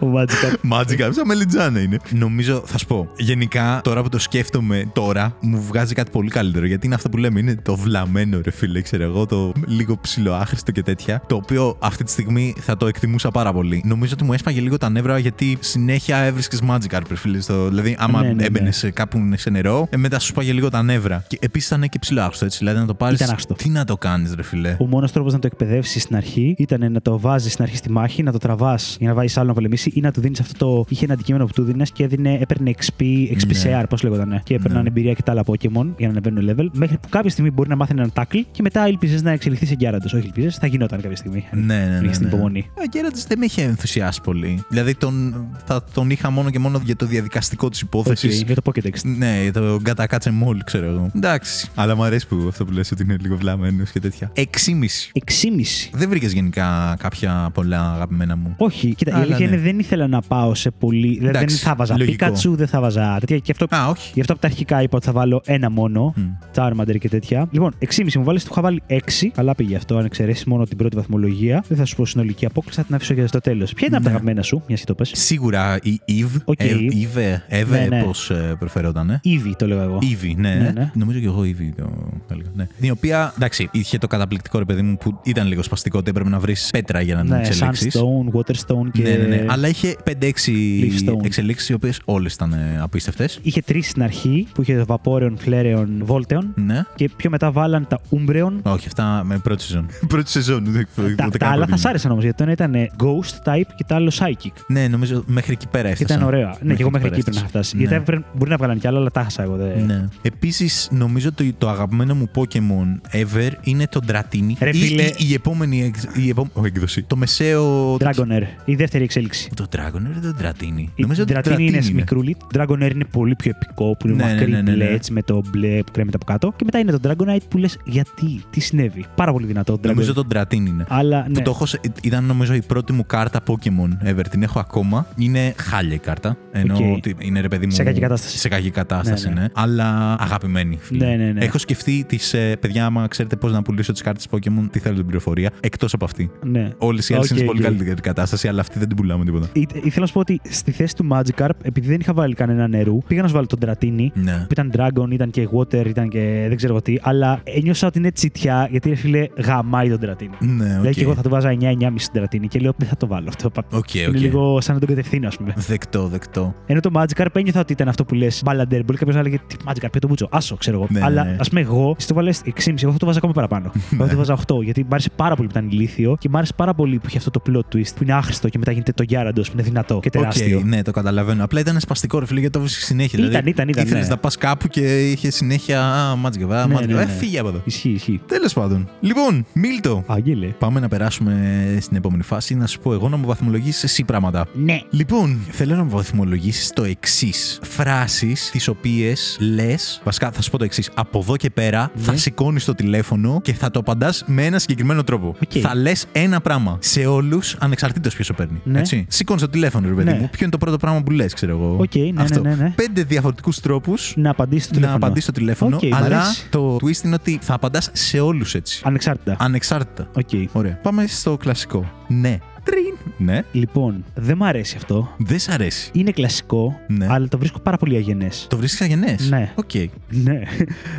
ο Magikarp. Magic σαν μελιτζάνα είναι. Νομίζω, θα σου πω. Γενικά, τώρα που το σκέφτομαι τώρα, μου βγάζει κάτι πολύ καλύτερο. Γιατί είναι αυτό που λέμε, είναι το βλαμμένο ρε φίλε, ξέρω εγώ, το λίγο ψιλοάχρηστο και τέτοια. Το οποίο αυτή τη στιγμή θα το εκτιμούσα πάρα πολύ. Νομίζω ότι μου έσπαγε λίγο τα νεύρα γιατί συνέχεια έβρισκες Magikarp, ρε φίλε. Στο, δηλαδή, άμα Ναι, ναι, ναι. έμπαινες κάπου σε νερό, ε, μετά σου σπάγε λίγο τα νεύρα. Και επίσης ήταν και ψιλοάχρηστο έτσι. Δηλαδή να το πάρει. Ήταν άχρηστο. Τι να το κάνεις, ρε φίλε. Ο μόνος τρόπος να το εκπαιδεύσεις στην αρχή ήταν να το βάζεις στην αρχή στη μάχη, να το τραβάς για να βάζει άλλο να πολεμήσει ή να του δίνεις αυτό το. Είχε ένα αντικείμενο που του δίνει και έδινε, έπαιρνε XP, XP Ναι. share, πώς λέγονταν. Και έπαιρναν Ναι. εμπειρία και τα άλλα Pokémon για να ανεβαίνουν level. Μέχρι που κάποια στιγμή μπορεί να μάθει έναν tackle και μετά ήλπιζες να εξελιχθεί σε Gyarados. Όχι, ήλπιζες, θα γινόταν κάποια στιγμή. Ναι, ναι, ναι. Είχες την ναι. υπομονή. Ο Gyarados δεν με είχε ενθουσιάσει πολύ. Δηλαδή τον, θα τον είχα μόνο και μόνο για το διαδικαστικό της Okay, υπόθεσης. για το Pokédex. Ναι, το gotta catch 'em all, ξέρω εγώ. Εντάξει. Αλλά μου αρέσει που αυτό που λες ότι είναι λίγο βλαμμένος και τέτοια. 6,5. 6,5. Δεν βρήκες γενικά κάποια πολλά αγαπημένα μου; Όχι, κοίτα, η Αλλά αλήθεια ναι. είναι δεν ήθελα να πάω σε πολύ. δεν- δεν Εντάξει, θα 'βαζα λογικό. Pikachu, δεν θα 'βαζα τέτοια. Και αυτό, Α, όχι. γι' αυτό από τα αρχικά είπα ότι θα βάλω ένα μόνο. Μμ. Charmander και τέτοια. Λοιπόν, 6,5 μου βάλει, του είχα βάλει 6. Καλά πήγε αυτό, αν εξαιρέσεις μόνο την πρώτη βαθμολογία. Δεν θα σου πω συνολική απόκλιση, θα την αφήσω για στο τέλος. Ποια είναι από τα Ναι. αγαπημένα σου, μιας και το πες. Σίγουρα η Eevee. Οκ. Ε, Eevee, Eevee, Ναι, ναι. πώς προφερότανε. Ήδη το λέω εγώ. Eevee, ναι. Ναι, ναι. Νομίζω και εγώ Eve το έλεγα. Ναι. Η οποία, εντάξει, είχε το καταπληκτικό ρε παιδί μου που ήταν λίγο σπαστικό ότι έπρεπε να βρεις πέτρα για να την Ναι, εξελίξει. Sunstone, Waterstone και. Ναι, ναι, ναι. Αλλά είχε 5-6 Leafstone. εξελίξεις οι οποίες όλες ήταν απίστευτες. Είχε τρεις στην αρχή που είχε το Vaporeon, Flareon, Volteon. Ναι. Και πιο μετά βάλαν τα Umbreon. Όχι, αυτά με πρώτη σεζόν. πρώτη σεζόν. δεν- Τα, ούτε τα καν άλλα θα πρώτη. σ' άρεσαν όμως γιατί το ένα ήταν Ghost type και το άλλο Psychic. Ναι, νομίζω μέχρι εκεί πέρα Και έφτασα. ήταν ωραία. Ναι, και εγώ μέχρι εκεί πέρα πρέπει να έφτασα. φτάσει. Ναι. Γιατί έπρεπε- μπορεί να βγάλαν κι άλλα, αλλά τα χάσα εγώ. δεν- Ναι. Επίσης, νομίζω ότι το αγαπημένο μου Pokémon ever είναι το Dratini. Ρε Ή- φίλε. ή η επόμενη εξ- η επό- όχι, έκδοση. Το μεσαίο. Dragonair, η δεύτερη εξέλιξη. Το Dragonair ή το Dratini; Η Νομίζω ότι Dratini είναι μικρούλι. Το Dragonair είναι πολύ πιο επικό, που είναι Ναι, ναι, μακρύ ναι, ναι, μπλε ναι. έτσι, με το μπλε που κρέμεται από κάτω. Και μετά είναι το Dragonite που λες γιατί, τι συνέβη; Πάρα πολύ δυνατό το Νομίζω Dragonite. το Dratini είναι. Αλλά Που ναι. το έχω, σε- ήταν νομίζω η πρώτη μου κάρτα Pokémon ever. Την έχω ακόμα. Είναι χάλια η κάρτα. Ενώ Οκ. ότι είναι ρε παιδί μου. Σε κακή κατάσταση. Σε κακή κατάσταση, Ναι, ναι. ναι. Αλλά αγαπημένη. φίλε. Ναι, ναι, ναι. Έχω σκεφτεί τις. παιδιά, άμα ξέρετε πώς να πουλήσω τις κάρτες Pokémon, τι θέλω την πληροφορία. Εκτός από αυτή. ναι. Όλες οι άλλες Οκ, είναι σε πολύ οκ. καλύτερη κατάσταση, αλλά αυτή δεν την πουλάμε τίποτα. Ή- Ήθελα να σου πω ότι στη θέση του Magikarp, επειδή δεν είχα βάλει κανένα νερού, πήγα να σου βάλω τον Dratini. Ναι. Που ήταν Dragon, ήταν και Water, ήταν και δεν ξέρω εγώ τι. Αλλά ένιωσα ότι είναι τσιτιά, γιατί ρε φίλε γαμάει τον Dratini. Ναι, οκ. Δηλαδή και εγώ θα του βάζα 9-9,5 στον Dratini και λέω δεν θα το βάλω αυτό. Οκ, Είναι οκ. λίγο σαν να τον κατευθύνω, ας πούμε. Δεκτό, δεκτό. Ενώ το Magikarp ένιωθα ότι ήταν αυτό που λες balander. Μπορεί κάποιος να έλεγε Τι Magikarp, το μπούτσο. Άσο, ξέρω εγώ. Ναι, Αλλά ναι, ναι. ας πούμε, εγώ, εσύ το 'βαλες 6,5, εγώ θα το 'βαζα ακόμα παραπάνω. εγώ θα το 'βαζα 8, γιατί μου άρεσε πάρα πολύ που ήταν ηλίθιο και μου άρεσε πάρα πολύ που είχε αυτό το plot twist που είναι άχρηστο και μετά γίνεται το Gyarados που είναι δυνατό και τεράστιο. Οκ, ναι, το καταλαβαίνω. Απλά ήταν σπαστικό ρε φίλε γιατί το βρίσκεις συνέχεια. Ήταν, δηλαδή, ήταν, ήταν, Ήθελες ναι. να πας κάπου και είχε συνέχεια. Α, μάτζικα, α, Ναι, μάτζικα. ναι, Ε, ναι. φύγε από εδώ. Ισχύει, ισχύει. Τέλος πάντων. Λοιπόν, Μίλτο. Αγγέλε. Πάμε να περάσουμε στην επόμενη φάση. Να σου πω εγώ να μου βαθμολογήσεις εσύ πράγματα. Ναι. Λοιπόν, θέλω να μου βαθμολογήσεις το εξής. Φράσεις τις οποίες λες. Βασικά, θα σου πω το εξής. Από εδώ και πέρα Ναι. θα σηκώνεις το τηλέφωνο και θα το απαντάς με ένα συγκεκριμένο τρόπο. Οκ. Θα λες ένα πράγμα σε όλους, ανεξαρτήτως ποιος το παίρνει. Ναι. Έτσι. Σηκώνεις το τηλέφωνο, ρε παιδί Ναι. μου. Ποιο είναι το πρώτο πράγμα που λες, ξέρω εγώ. Οκ, ναι, ναι, Αυτό. ναι, ναι. Πέντε διαφορετικούς τρόπους Να απαντήσεις το να τηλέφωνο. απαντήσεις το τηλέφωνο. Οκ, μ' αλλά αρέσει. το twist είναι ότι θα απαντάς σε όλους έτσι. Ανεξάρτητα. Ανεξάρτητα. Οκ. Ωραία. Πάμε στο κλασικό. Ναι. Τρίν. Ναι. Λοιπόν, δεν μ' αρέσει αυτό. Δεν σ' αρέσει. Είναι κλασικό, Ναι. αλλά το βρίσκω πάρα πολύ αγενές. Το βρίσκεις αγενές; Ναι. Οκ. Ναι.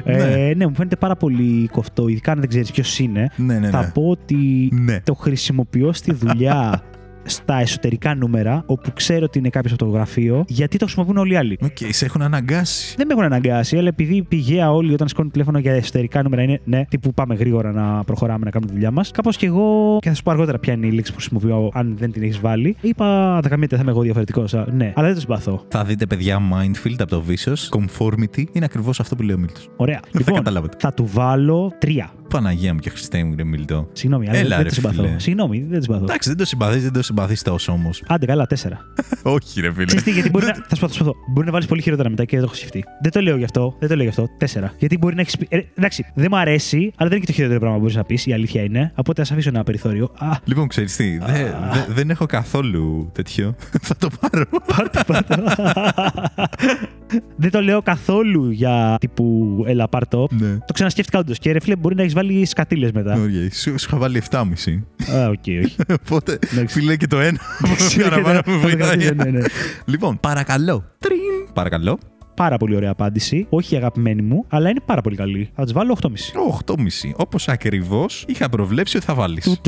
Ε, ναι, μου φαίνεται πάρα πολύ κοφτό, ειδικά αν δεν ξέρεις ποιος είναι. Ναι, ναι, Θα ναι. πω ότι Ναι. το χρησιμοποιώ στη δουλειά στα εσωτερικά νούμερα, όπου ξέρω ότι είναι κάποιος από το γραφείο, γιατί το χρησιμοποιούν όλοι οι άλλοι. Οκ, σε έχουν αναγκάσει. Δεν με έχουν αναγκάσει, αλλά επειδή πηγαία όλοι όταν σηκώνουν τηλέφωνο για εσωτερικά νούμερα είναι ναι, τύπου πάμε γρήγορα να προχωράμε να κάνουμε τη δουλειά μας. Κάπως και εγώ, και θα σου πω αργότερα ποια είναι η λέξη που χρησιμοποιώ, αν δεν την έχεις βάλει. Είπα, θα καμία θα είμαι εγώ διαφορετικός. Ναι, αλλά δεν το συμπαθώ. Θα δείτε, παιδιά, Mindfield από το Vicious. Conformity είναι ακριβώς αυτό που λέει ο Μίλτος. Ωραία. Θα λοιπόν, καταλάβετε. θα του βάλω τρία. Παναγία μου και Χριστέ μου, ρε Μίλτο. Συγγνώμη, αλλά Έλα, δεν ρε, το συμπαθώ. φίλε. Συγγνώμη, δεν το συμπαθώ. Εντάξει, δεν το συμπαθείς, δεν το συμπαθεί τόσο όμως. Άντε, καλά, τέσσερα. Όχι, ρε φίλε. Ξέρεις τι, γιατί μπορεί να. Θα σου πω, θα σου πω. Μπορεί να βάλεις πολύ χειρότερα μετά και δεν το έχω σκεφτεί. Δεν το λέω γι' αυτό. Δεν το λέω γι' αυτό. Τέσσερα. Γιατί μπορεί να έχεις πει. Ε, εντάξει, δεν μου αρέσει, αλλά δεν είναι και το χειρότερο πράγμα που μπορείς να πεις. Η αλήθεια είναι. Οπότε ας αφήσω ένα περιθώριο. Α, Λοιπόν, ξέρεις τι, δε- δε- δεν έχω καθόλου τέτοιο. Θα το πάρω. πάρτε, πάρτε. δεν το λέω καθόλου για τύπου έλα πάρτο. ναι. Το ξανασκέφτηκα όντως. Και ρε φίλε, μπορεί να έχεις βάλει σκατήλες μετά. Ωραία, σου, σου είχα βάλει 7,5. Α, οκ, όχι. Οπότε, Εντάξει. φίλε και το ένα. Παραπάνω με βοηθάει. Ναι, ναι. Λοιπόν, παρακαλώ. Τρίν. Παρακαλώ. Πάρα πολύ ωραία απάντηση. Όχι η αγαπημένη μου, αλλά είναι πάρα πολύ καλή. Θα τη βάλω 8,5. 8,5. Όπως ακριβώς είχα προβλέψει ότι θα βάλεις.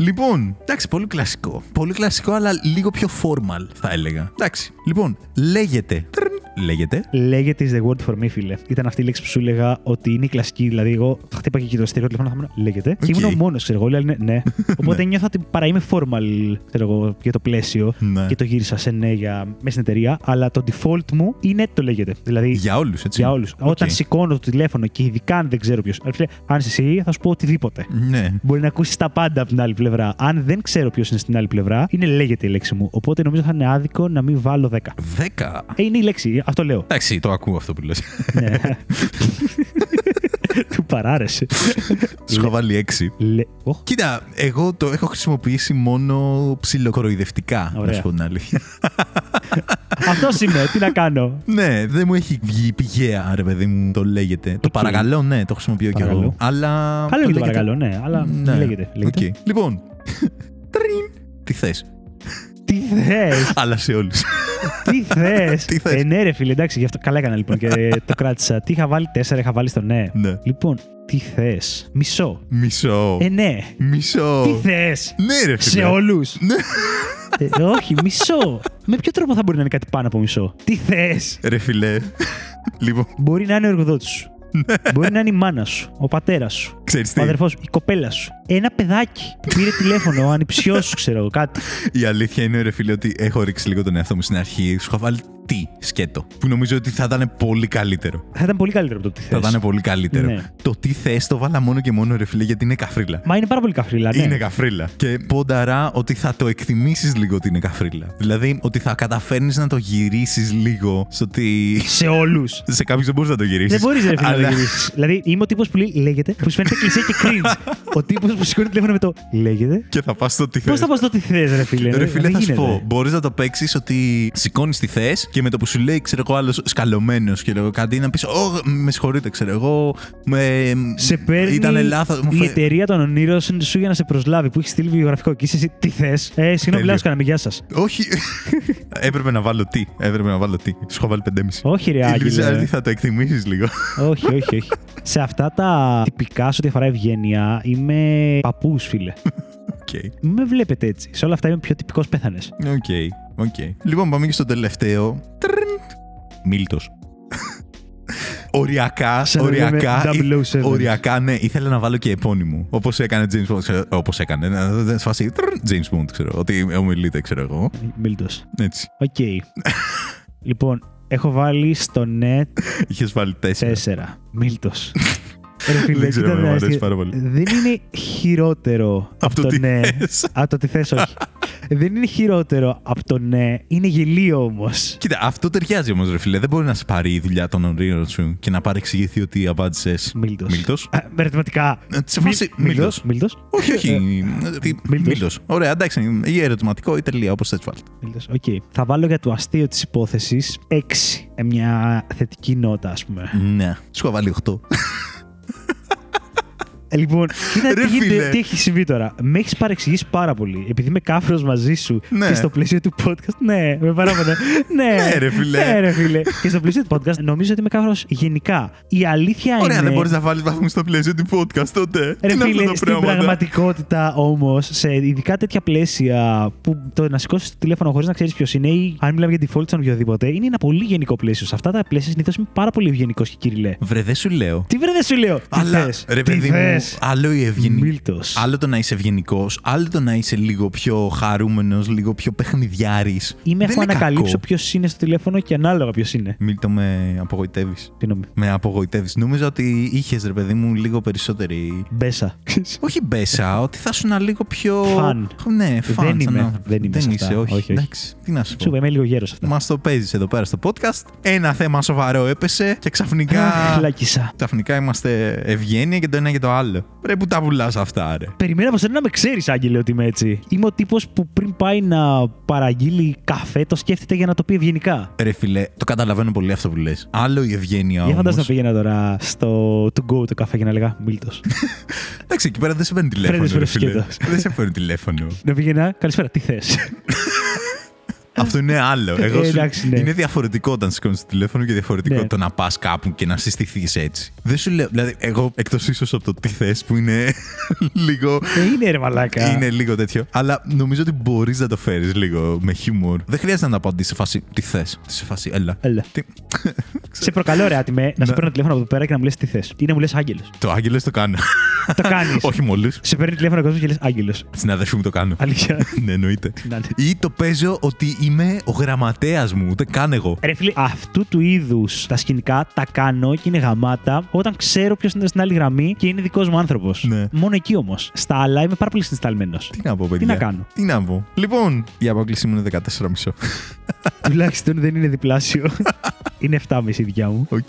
Του, του, του, του. Λοιπόν, εντάξει, πολύ κλασικό. Πολύ κλασικό, αλλά λίγο πιο formal, θα έλεγα. Εντάξει. Λοιπόν, λέγεται. Τρρρ, Λέγεται. Λέγεται is the word for me, φίλε. Ήταν αυτή η λέξη που σου έλεγα ότι είναι η κλασική. Δηλαδή, εγώ θα χτύπαγα και το σταθερό τηλέφωνο, θα ήμουν λέγεται. Και Οκ. ήμουν ο μόνος, ξέρω εγώ. Όλοι οι άλλοι είναι ναι. Οπότε νιώθω ότι παραείμαι formal, ξέρω εγώ, για το πλαίσιο. Ναι. Και το γύρισα σε ναι για μέσα στην εταιρεία. Αλλά το default μου είναι το λέγεται. Δηλαδή, Για όλους, έτσι. για όλους. Οκ. Όταν σηκώνω το τηλέφωνο και ειδικά αν δεν ξέρω ποιος. Αν είσαι εσύ, θα σου πω οτιδήποτε. Ναι. Μπορεί να ακούσεις τα πάντα από την άλλη πλευρά. Αν δεν ξέρω ποιος είναι στην άλλη πλευρά, είναι λέγεται η λέξη μου. Οπότε νομίζω θα είναι άδικο να μην βάλω 10. 10. Ε, είναι η λέξη. Αυτό λέω. Εντάξει, το ακούω αυτό που λες. ναι. Του παράρεσε. Σου έχω βάλει έξι. Λε... Οχ, Κοίτα, εγώ το έχω χρησιμοποιήσει μόνο ψιλοκοροϊδευτικά, να Ωραία. σου πω την αλήθεια. Αυτό είμαι. Τι να κάνω; ναι, δεν μου έχει βγει πηγαία, ρε παιδί μου, το λέγεται. Το παρακαλώ, ναι, το χρησιμοποιώ κι εγώ. Παρακαλώ. Αλλά. Καλό είναι το λέγεται- παρακαλώ, ναι, αλλά Ναι. λέγεται. λέγεται. Οκ. Λοιπόν. Τρίν. Τι θες; Τι θες, Αλλά σε όλους. τι θες; Τι θες; Ε, ναι, ρε φίλε, εντάξει, γι' αυτό καλά έκανα λοιπόν και το κράτησα. Τι είχα βάλει, τέσσερα είχα βάλει στο ναι. ναι. Λοιπόν, τι θες; Μισό. Μισό. Ε, ναι. Μισό. Τι θες; Ναι, ρε φίλε. Σε όλους. Ναι. Ε, όχι, μισό. Με ποιο τρόπο θα μπορεί να είναι κάτι πάνω από μισό; Τι θες; Ρε φίλε. λοιπόν, Μπορεί να είναι ο εργοδότης σου. Ναι. Μπορεί να είναι η μάνα σου, ο πατέρας σου, ξέρεις ο τι; αδερφός σου, η κοπέλα σου. Ένα παιδάκι που πήρε τηλέφωνο, ο ανιψιός σου, ξέρω εγώ, κάτι. Η αλήθεια είναι, ρε φίλε, ότι έχω ρίξει λίγο τον εαυτό μου στην αρχή. Σου είχα βάλει τι σκέτο. Που νομίζω ότι θα ήταν πολύ καλύτερο. Θα ήταν πολύ καλύτερο από το τι Θα θες. ήταν πολύ καλύτερο. Ναι. Το τι θες το βάλα μόνο και μόνο, ρε φίλε, γιατί είναι καφρίλα. Μα είναι πάρα πολύ καφρίλα, ναι. Είναι καφρίλα. Και πονταρά ότι θα το εκτιμήσεις λίγο ότι είναι καφρίλα. Δηλαδή ότι θα καταφέρνεις να το γυρίσεις λίγο στο ότι. Σε όλους. Σε κάποιους δεν μπορείς να το γυρίσεις. Δεν μπορείς ρε φίλε να Αλλά- το γυρίσεις. Δηλαδή είμαι ο τύπος που λέει λέγεται, που σου φαίνεται κλεισέ και cringe. ο τύπος που σηκώνει τηλέφωνο με το λέγεται. Και θα πας στο τι θε. Πώς θα πας το τι θες, ρε φίλε. Ρε φίλε, Δεν θα σου γίνεται. πω. Μπορείς να το παίξεις ότι σηκώνεις τι θες και με το που σου λέει, ξέρω εγώ, άλλος σκαλωμένος και λέω κάτι να πεις: Ω, με συγχωρείτε, ξέρω εγώ. Με... Σε παίρνει Ήταν λάθος. η εταιρεία των ονείρων σου για να σε προσλάβει που έχεις στείλει βιογραφικό και είσαι εσύ τι θες. Ε, συγγνώμη, Τέλειο. λάθο κάναμε, γεια σας. Όχι. Έπρεπε να βάλω τι. Έπρεπε να βάλω τι. Σου έχω βάλει 5,5. Όχι, ρε Ήλπιζα Άγγελε. ότι θα το εκτιμήσεις λίγο. όχι, όχι, όχι. Σε αυτά τα τυπικά σε ό,τι αφορά ευγένεια είμαι παππούς, φίλε. Οκ. Μην με βλέπετε έτσι. Σε όλα αυτά είμαι πιο τυπικός πέθανες. OK. OK. Λοιπόν, πάμε και στο τελευταίο. Μίλτο. Οριακά, Σαν να οριακά, λέμε 007. οριακά, ναι, ήθελα να βάλω και επώνυμο. Όπως έκανε James Bond. Όπως έκανε. να- Δεν σε φάση. τρρρ, James Bond, ξέρω. Ότι ομιλείται, ξέρω εγώ. Μίλτο. Έτσι. Οκ. λοιπόν, έχω βάλει στο ναι Είχες βάλει τέσσερα. 4. Μίλτο. Ρε φίλε, Δεν ξέρω, κοίτα μου να αρέσει δεις, πάρα πολύ. Δεν είναι χειρότερο από το το τι ναι. θες. Από το τι θες, όχι. δεν είναι χειρότερο από το ναι. Είναι γελοίο όμως. Κοίτα, αυτό ταιριάζει όμως, ρε φίλε. Δεν μπορεί να σε πάρει η δουλειά των ονείρων σου και να παρεξηγηθεί ότι απάντησες. Μίλτος. Μίλτος. Με ερωτηματικά. Σε φάση. Μίλτος. Μίλτος. Όχι, όχι. Μίλτος. Μίλτος. Ωραία, εντάξει. Ή ερωτηματικό ή τελεία, όπως θες βάλει. Μίλτος, Οκ. Θα βάλω για το αστείο της υπόθεσης 6. Ε, μια θετική νότα, ας πούμε. Ναι. Σου έχω βάλει 8. Ε, Λοιπόν, κοίτα Ρε τι, γίνεται, φίλε. τι έχει συμβεί τώρα. Με έχεις παρεξηγήσει πάρα πολύ. Επειδή είμαι κάφρος μαζί σου Ναι. και στο πλαίσιο του podcast. Ναι, με παράπονο. ναι, Ναι, ρε φίλε. Ναι, ρε φίλε. και στο πλαίσιο του podcast νομίζω ότι είμαι κάφρος γενικά. Η αλήθεια Ωραία, είναι. δεν μπορείς να βάλεις βαθμούς στο πλαίσιο του podcast τότε. Ρε Τι είναι φίλε, αυτό το στην πράγμα. πραγματικότητα όμως, σε ειδικά τέτοια πλαίσια που το να σηκώσεις το τηλέφωνο χωρίς να ξέρεις ποιος είναι ή αν μιλάμε για default σαν οποιοδήποτε, είναι ένα πολύ γενικό πλαίσιο. Σε αυτά τα πλαίσια συνήθως είμαι πάρα πολύ ευγενικός και κυριλέ. Βρε, δεν σου λέω. Τι βρε δεν σου λέω. Τι Αλλά, θες, ρε τι παιδί μου, θες. Άλλο η ευγενή. Μίλτος. Άλλο το να είσαι ευγενικός, άλλο το να είσαι λίγο πιο χαρούμενος, λίγο πιο παιχνιδιάρης. Ή με έχω ανακαλύψω ποιος είναι στο τηλέφωνο και ανάλογα ποιος είναι. Μίλτο με απογοητεύεις. Συγγνώμη. Με απογοητεύεις. Νόμιζα ότι είχες, ρε παιδί μου, λίγο περισσότερη. Μπέσα. Όχι μπέσα, ότι θα ήσουν λίγο πιο. Φαν. Ναι, φαν. Δεν σαν είμαι. άνθρωπος. Δεν είμαι σε είσαι, αυτά. όχι. Όχι, όχι. Εντάξει, τι να σου Σου πω. είπα, είμαι λίγο γέρος αυτά. Μας το παίζεις εδώ πέρα στο podcast. Ένα θέμα σοβαρό έπεσε και ξαφνικά. Αχ, Λάκισα. Ξαφνικά είμαστε ευγένεια και το ένα και το άλλο. Ρε που τα πουλά αυτά, ρε. Περιμένω από σένα να με ξέρεις, Άγγελε, ότι είμαι έτσι. Είμαι ο τύπος που πριν πάει να παραγγείλει καφέ, το σκέφτεται για να το πει ευγενικά. Ρε φιλέ, το καταλαβαίνω πολύ αυτό που λες. Άλλο η ευγένεια Για όμως. φαντάζομαι να πήγαινα τώρα στο to go το καφέ και να λέγα Μίλτος. Εντάξει, εκεί πέρα δεν σε παίρνει τηλέφωνο. Φρέντες Ρε, φίλε. Φρεσκέτος. δεν σε παίρνει τηλέφωνο. να πήγαινα, καλησπέρα, τι θες; Αυτό είναι άλλο. Εγώ Ε, σου- εντάξει, ναι. Είναι διαφορετικό όταν σηκώνεις το τηλέφωνο και διαφορετικό Ναι. το να πας κάπου και να συστηθείς έτσι. Δεν σου λέω. Δηλαδή, εγώ εκτός ίσως από το τι θες που είναι λίγο. ε, είναι ρε μαλάκα. Είναι λίγο τέτοιο. Αλλά νομίζω ότι μπορείς να το φέρεις λίγο με χιούμορ. Δεν χρειάζεται να το απαντήσεις σε φάση τι θες. Σε φάση, έλα. Έλα. Τι- Σε προκαλώ, ρε άτιμε, να σε Ναι. παίρνω τηλέφωνο από εδώ πέρα και να μου λες τι θες. Ή να μου λες Άγγελος. Το Άγγελος το κάνω. το κάνεις. Όχι μόλις. σε παίρνει τηλέφωνο κόσμος και λες Άγγελος. Στην αδερφή μου το κάνω. Αλήθεια. ναι, εννοείται. Να είναι. Ή το παίζω ότι είμαι ο γραμματέας μου, ούτε καν εγώ. Ρε φίλε, αυτού του είδους τα σκηνικά τα κάνω και είναι γαμάτα όταν ξέρω ποιος είναι στην άλλη γραμμή και είναι δικός μου άνθρωπος. Ναι. Μόνο εκεί όμως. Στα άλλα είμαι πάρα πολύ συνισταλμένος. Τι να πω, παιδιά. να κάνω; Τι να πω. Λοιπόν, η απόκληση μου είναι 14,5. Τουλάχιστον δεν είναι διπλάσιο. Είναι 7,5 η δικιά μου. Οκ.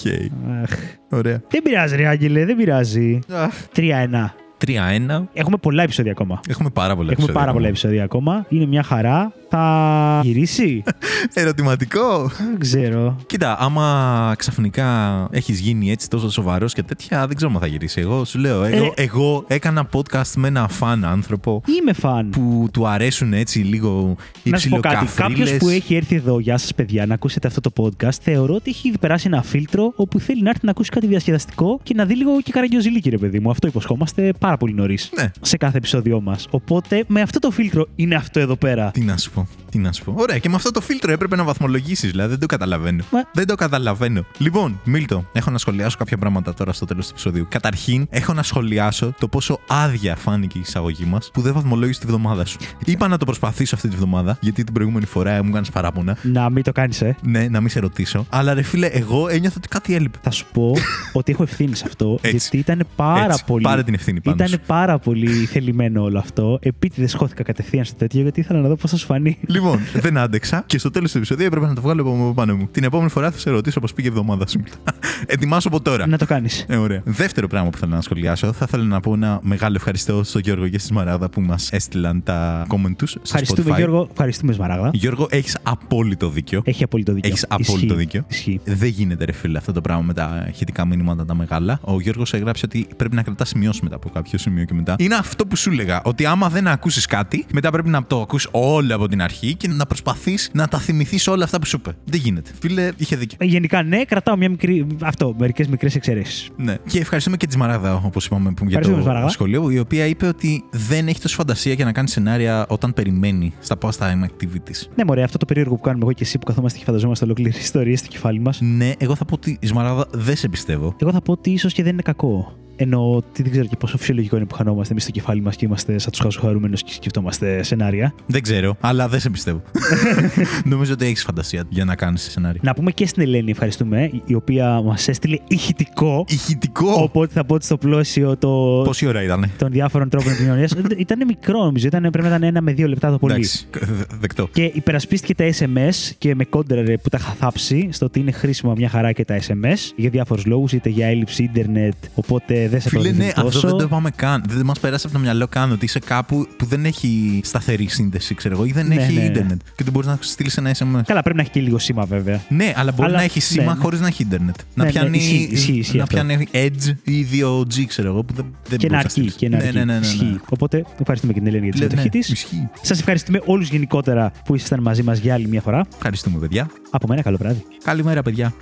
Αχ. Ωραία. Δεν πειράζει, ρε Άγγελε, δεν πειράζει. Αχ. 3-1. 3-1. Έχουμε πολλά επεισόδια ακόμα. Έχουμε πάρα πολλά Έχουμε επεισόδια πάρα πολλά ακόμα. επεισόδια ακόμα. Είναι μια χαρά. Θα γυρίσει; Ερωτηματικό. δεν ξέρω. Κοίτα, άμα ξαφνικά έχεις γίνει έτσι τόσο σοβαρός και τέτοια, δεν ξέρω αν θα γυρίσει. Εγώ σου λέω, εγώ, Ε. εγώ έκανα podcast με ένα fun άνθρωπο Είμαι fun. που του αρέσουν έτσι λίγο οι Να σου πω κάτι. Κάποιος ψιλοκαφρίλες. που έχει έρθει εδώ, γεια σας παιδιά, να ακούσετε αυτό το podcast, θεωρώ ότι έχει ήδη περάσει ένα φίλτρο όπου θέλει να έρθει να ακούσει κάτι διασκεδαστικό και να δει λίγο και καραγκιόζηλίκι, ρε παιδί μου. Αυτό υποσχόμαστε πάρα πολύ νωρίς Ναι. σε κάθε επεισόδιό μας. Οπότε με αυτό το φίλτρο είναι αυτό εδώ πέρα. Τι να σου πω, τι να σου πω. Ωραία, και με αυτό το φίλτρο έπρεπε να βαθμολογήσεις, δηλαδή δεν το καταλαβαίνω. Μα- Δεν το καταλαβαίνω. Λοιπόν, Μίλτο, έχω να σχολιάσω κάποια πράγματα τώρα στο τέλος του επεισοδίου. Καταρχήν, έχω να σχολιάσω το πόσο άδεια φάνηκε η εισαγωγή μας που δεν βαθμολόγησε τη βδομάδα σου. Είπα να το προσπαθήσω αυτή τη βδομάδα, γιατί την προηγούμενη φορά μου κάνεις παράπονα. Να μην το κάνεις, ε. Ναι, να μην σε ρωτήσω. Αλλά ρε φίλε, εγώ ένιωθα ότι κάτι έλειπε. Θα σου πω ότι έχω ευθύνη σε αυτό. Έτσι. Γιατί ήταν πάρα Έτσι, πολύ. πάρε την ευθύνη πάνω Ήταν σου. πάρα πολύ θελημένο όλο αυτό. Επίτηδες χώθηκα κατευθείαν στο τέτοιο γιατί ήθελα να δω πώς θα σου φανεί. Λοιπόν, δεν άντεξα και στο τέλος του επεισοδίου έπρεπε να το βγάλω από πάνω μου. Την επόμενη φορά θα σε ρωτήσω πώ πήγε η εβδομάδα σου. Ετοιμάσω από τώρα. να το κάνεις. Ε, ωραία. Δεύτερο πράγμα που θέλω να σχολιάσω, θα ήθελα να πω ένα μεγάλο ευχαριστώ στον Γιώργο και στη Μαράδα που μας έστειλαν τα comment τους. Ευχαριστούμε, Γιώργο. Ευχαριστούμε, Σμαράγδα. Γιώργο, έχεις απόλυτο δίκιο. Έχει απόλυτο δίκιο. Έχεις απόλυτο Ισχύει. δίκιο. Ισχύει. Δεν γίνεται, ρε φίλε, αυτό το πράγμα με τα ηχητικά μηνύματα τα μεγάλα. Ο Γιώργος έγραψε ότι πρέπει να κρατάς σημειώσεις μετά από κάποιο σημείο και μετά. Είναι αυτό που σου έλεγα. Ότι άμα δεν ακούσεις κάτι, μετά πρέπει να το ακούσει όλο από την αρχή και να προσπαθείς να τα θυμηθείς όλα αυτά που σου είπε. Δεν γίνεται. Φίλε, είχε δίκιο. Ε, Γενικά, ναι, κρατάω μια μικρή. Αυτό, μερικές μικρές εξαιρέσεις. Ναι. Και ευχαριστούμε και τη Μαράδα, όπως είπαμε, που για Ευχαριστούμε, το Μαράδα. σχολείο, η οποία είπε ότι δεν έχει τόση φαντασία για να κάνει σενάρια όταν περιμένει στα pastime activities. Ναι, μωρέ, αυτό το περίεργο που κάνουμε εγώ και εσύ που καθόμαστε και φανταζόμαστε ολόκληρες ιστορίες στο κεφάλι μας. Ναι, εγώ θα πω ότι η Σμαράδα δεν σε πιστεύω. Εγώ θα πω ότι ίσως και δεν είναι κακό. Ενώ ότι δεν ξέρω και πόσο φυσιολογικό είναι που χανόμαστε εμείς στο κεφάλι μας και είμαστε σαν τους χαζοχαρούμενους και σκεφτόμαστε σενάρια. Δεν ξέρω, αλλά δεν σε πιστεύω. Νομίζω ότι έχεις φαντασία για να κάνεις σενάρια. Να πούμε και στην Ελένη, ευχαριστούμε, η οποία μας έστειλε ηχητικό. Ηχητικό! Οπότε θα πω ότι στο πλώσιο το... Πόση ώρα ήταν. των διάφορων τρόπων επικοινωνίας. ήταν μικρό, νομίζω. Ήταν, πρέπει να ήταν ένα με δύο λεπτά το πολύ. Εντάξει, δε- δεκτό. Και υπερασπίστηκε τα SMS και με κόντρερε που τα είχα θάψει στο ότι είναι χρήσιμα μια χαρά και τα SMS για διάφορους λόγους, είτε για έλλειψη ίντερνετ, οπότε δεν σε Φίλε, προωθεί ναι, τόσο. αυτό δεν το είπαμε καν. Δεν μας πέρασε από το μυαλό καν ότι είσαι κάπου που δεν έχει σταθερή σύνδεση, ξέρω εγώ, ή δεν Ναι, έχει ναι, ναι. ίντερνετ. Και δεν μπορείς να στείλεις ένα SMS. Καλά, πρέπει να έχει και λίγο σήμα βέβαια. Ναι, αλλά μπορεί Αλλά- να έχει σήμα ναι, ναι. χωρίς να έχει ίντερνετ. Να Ναι, ναι, πιάνει, ισχύει, ισχύει, ισχύει να αυτό. πιάνει Edge ή 2G, ξέρω εγώ, που δεν, δεν και να μπορείς αρκεί. στείλεις. Και να ναι, αρκεί. ναι, ναι, ναι, ναι. Ισχύει. Οπότε ευχαριστούμε και την Ελένη για τη Λέ- συμμετοχή ναι, της. ισχύει. Σας ευχαριστούμε όλους γενικότερα που ήσασταν μαζί μας για άλλη μια φορά. Ευχαριστούμε, παιδιά. Από μένα, καλό βράδυ. Καλημέρα, παιδιά.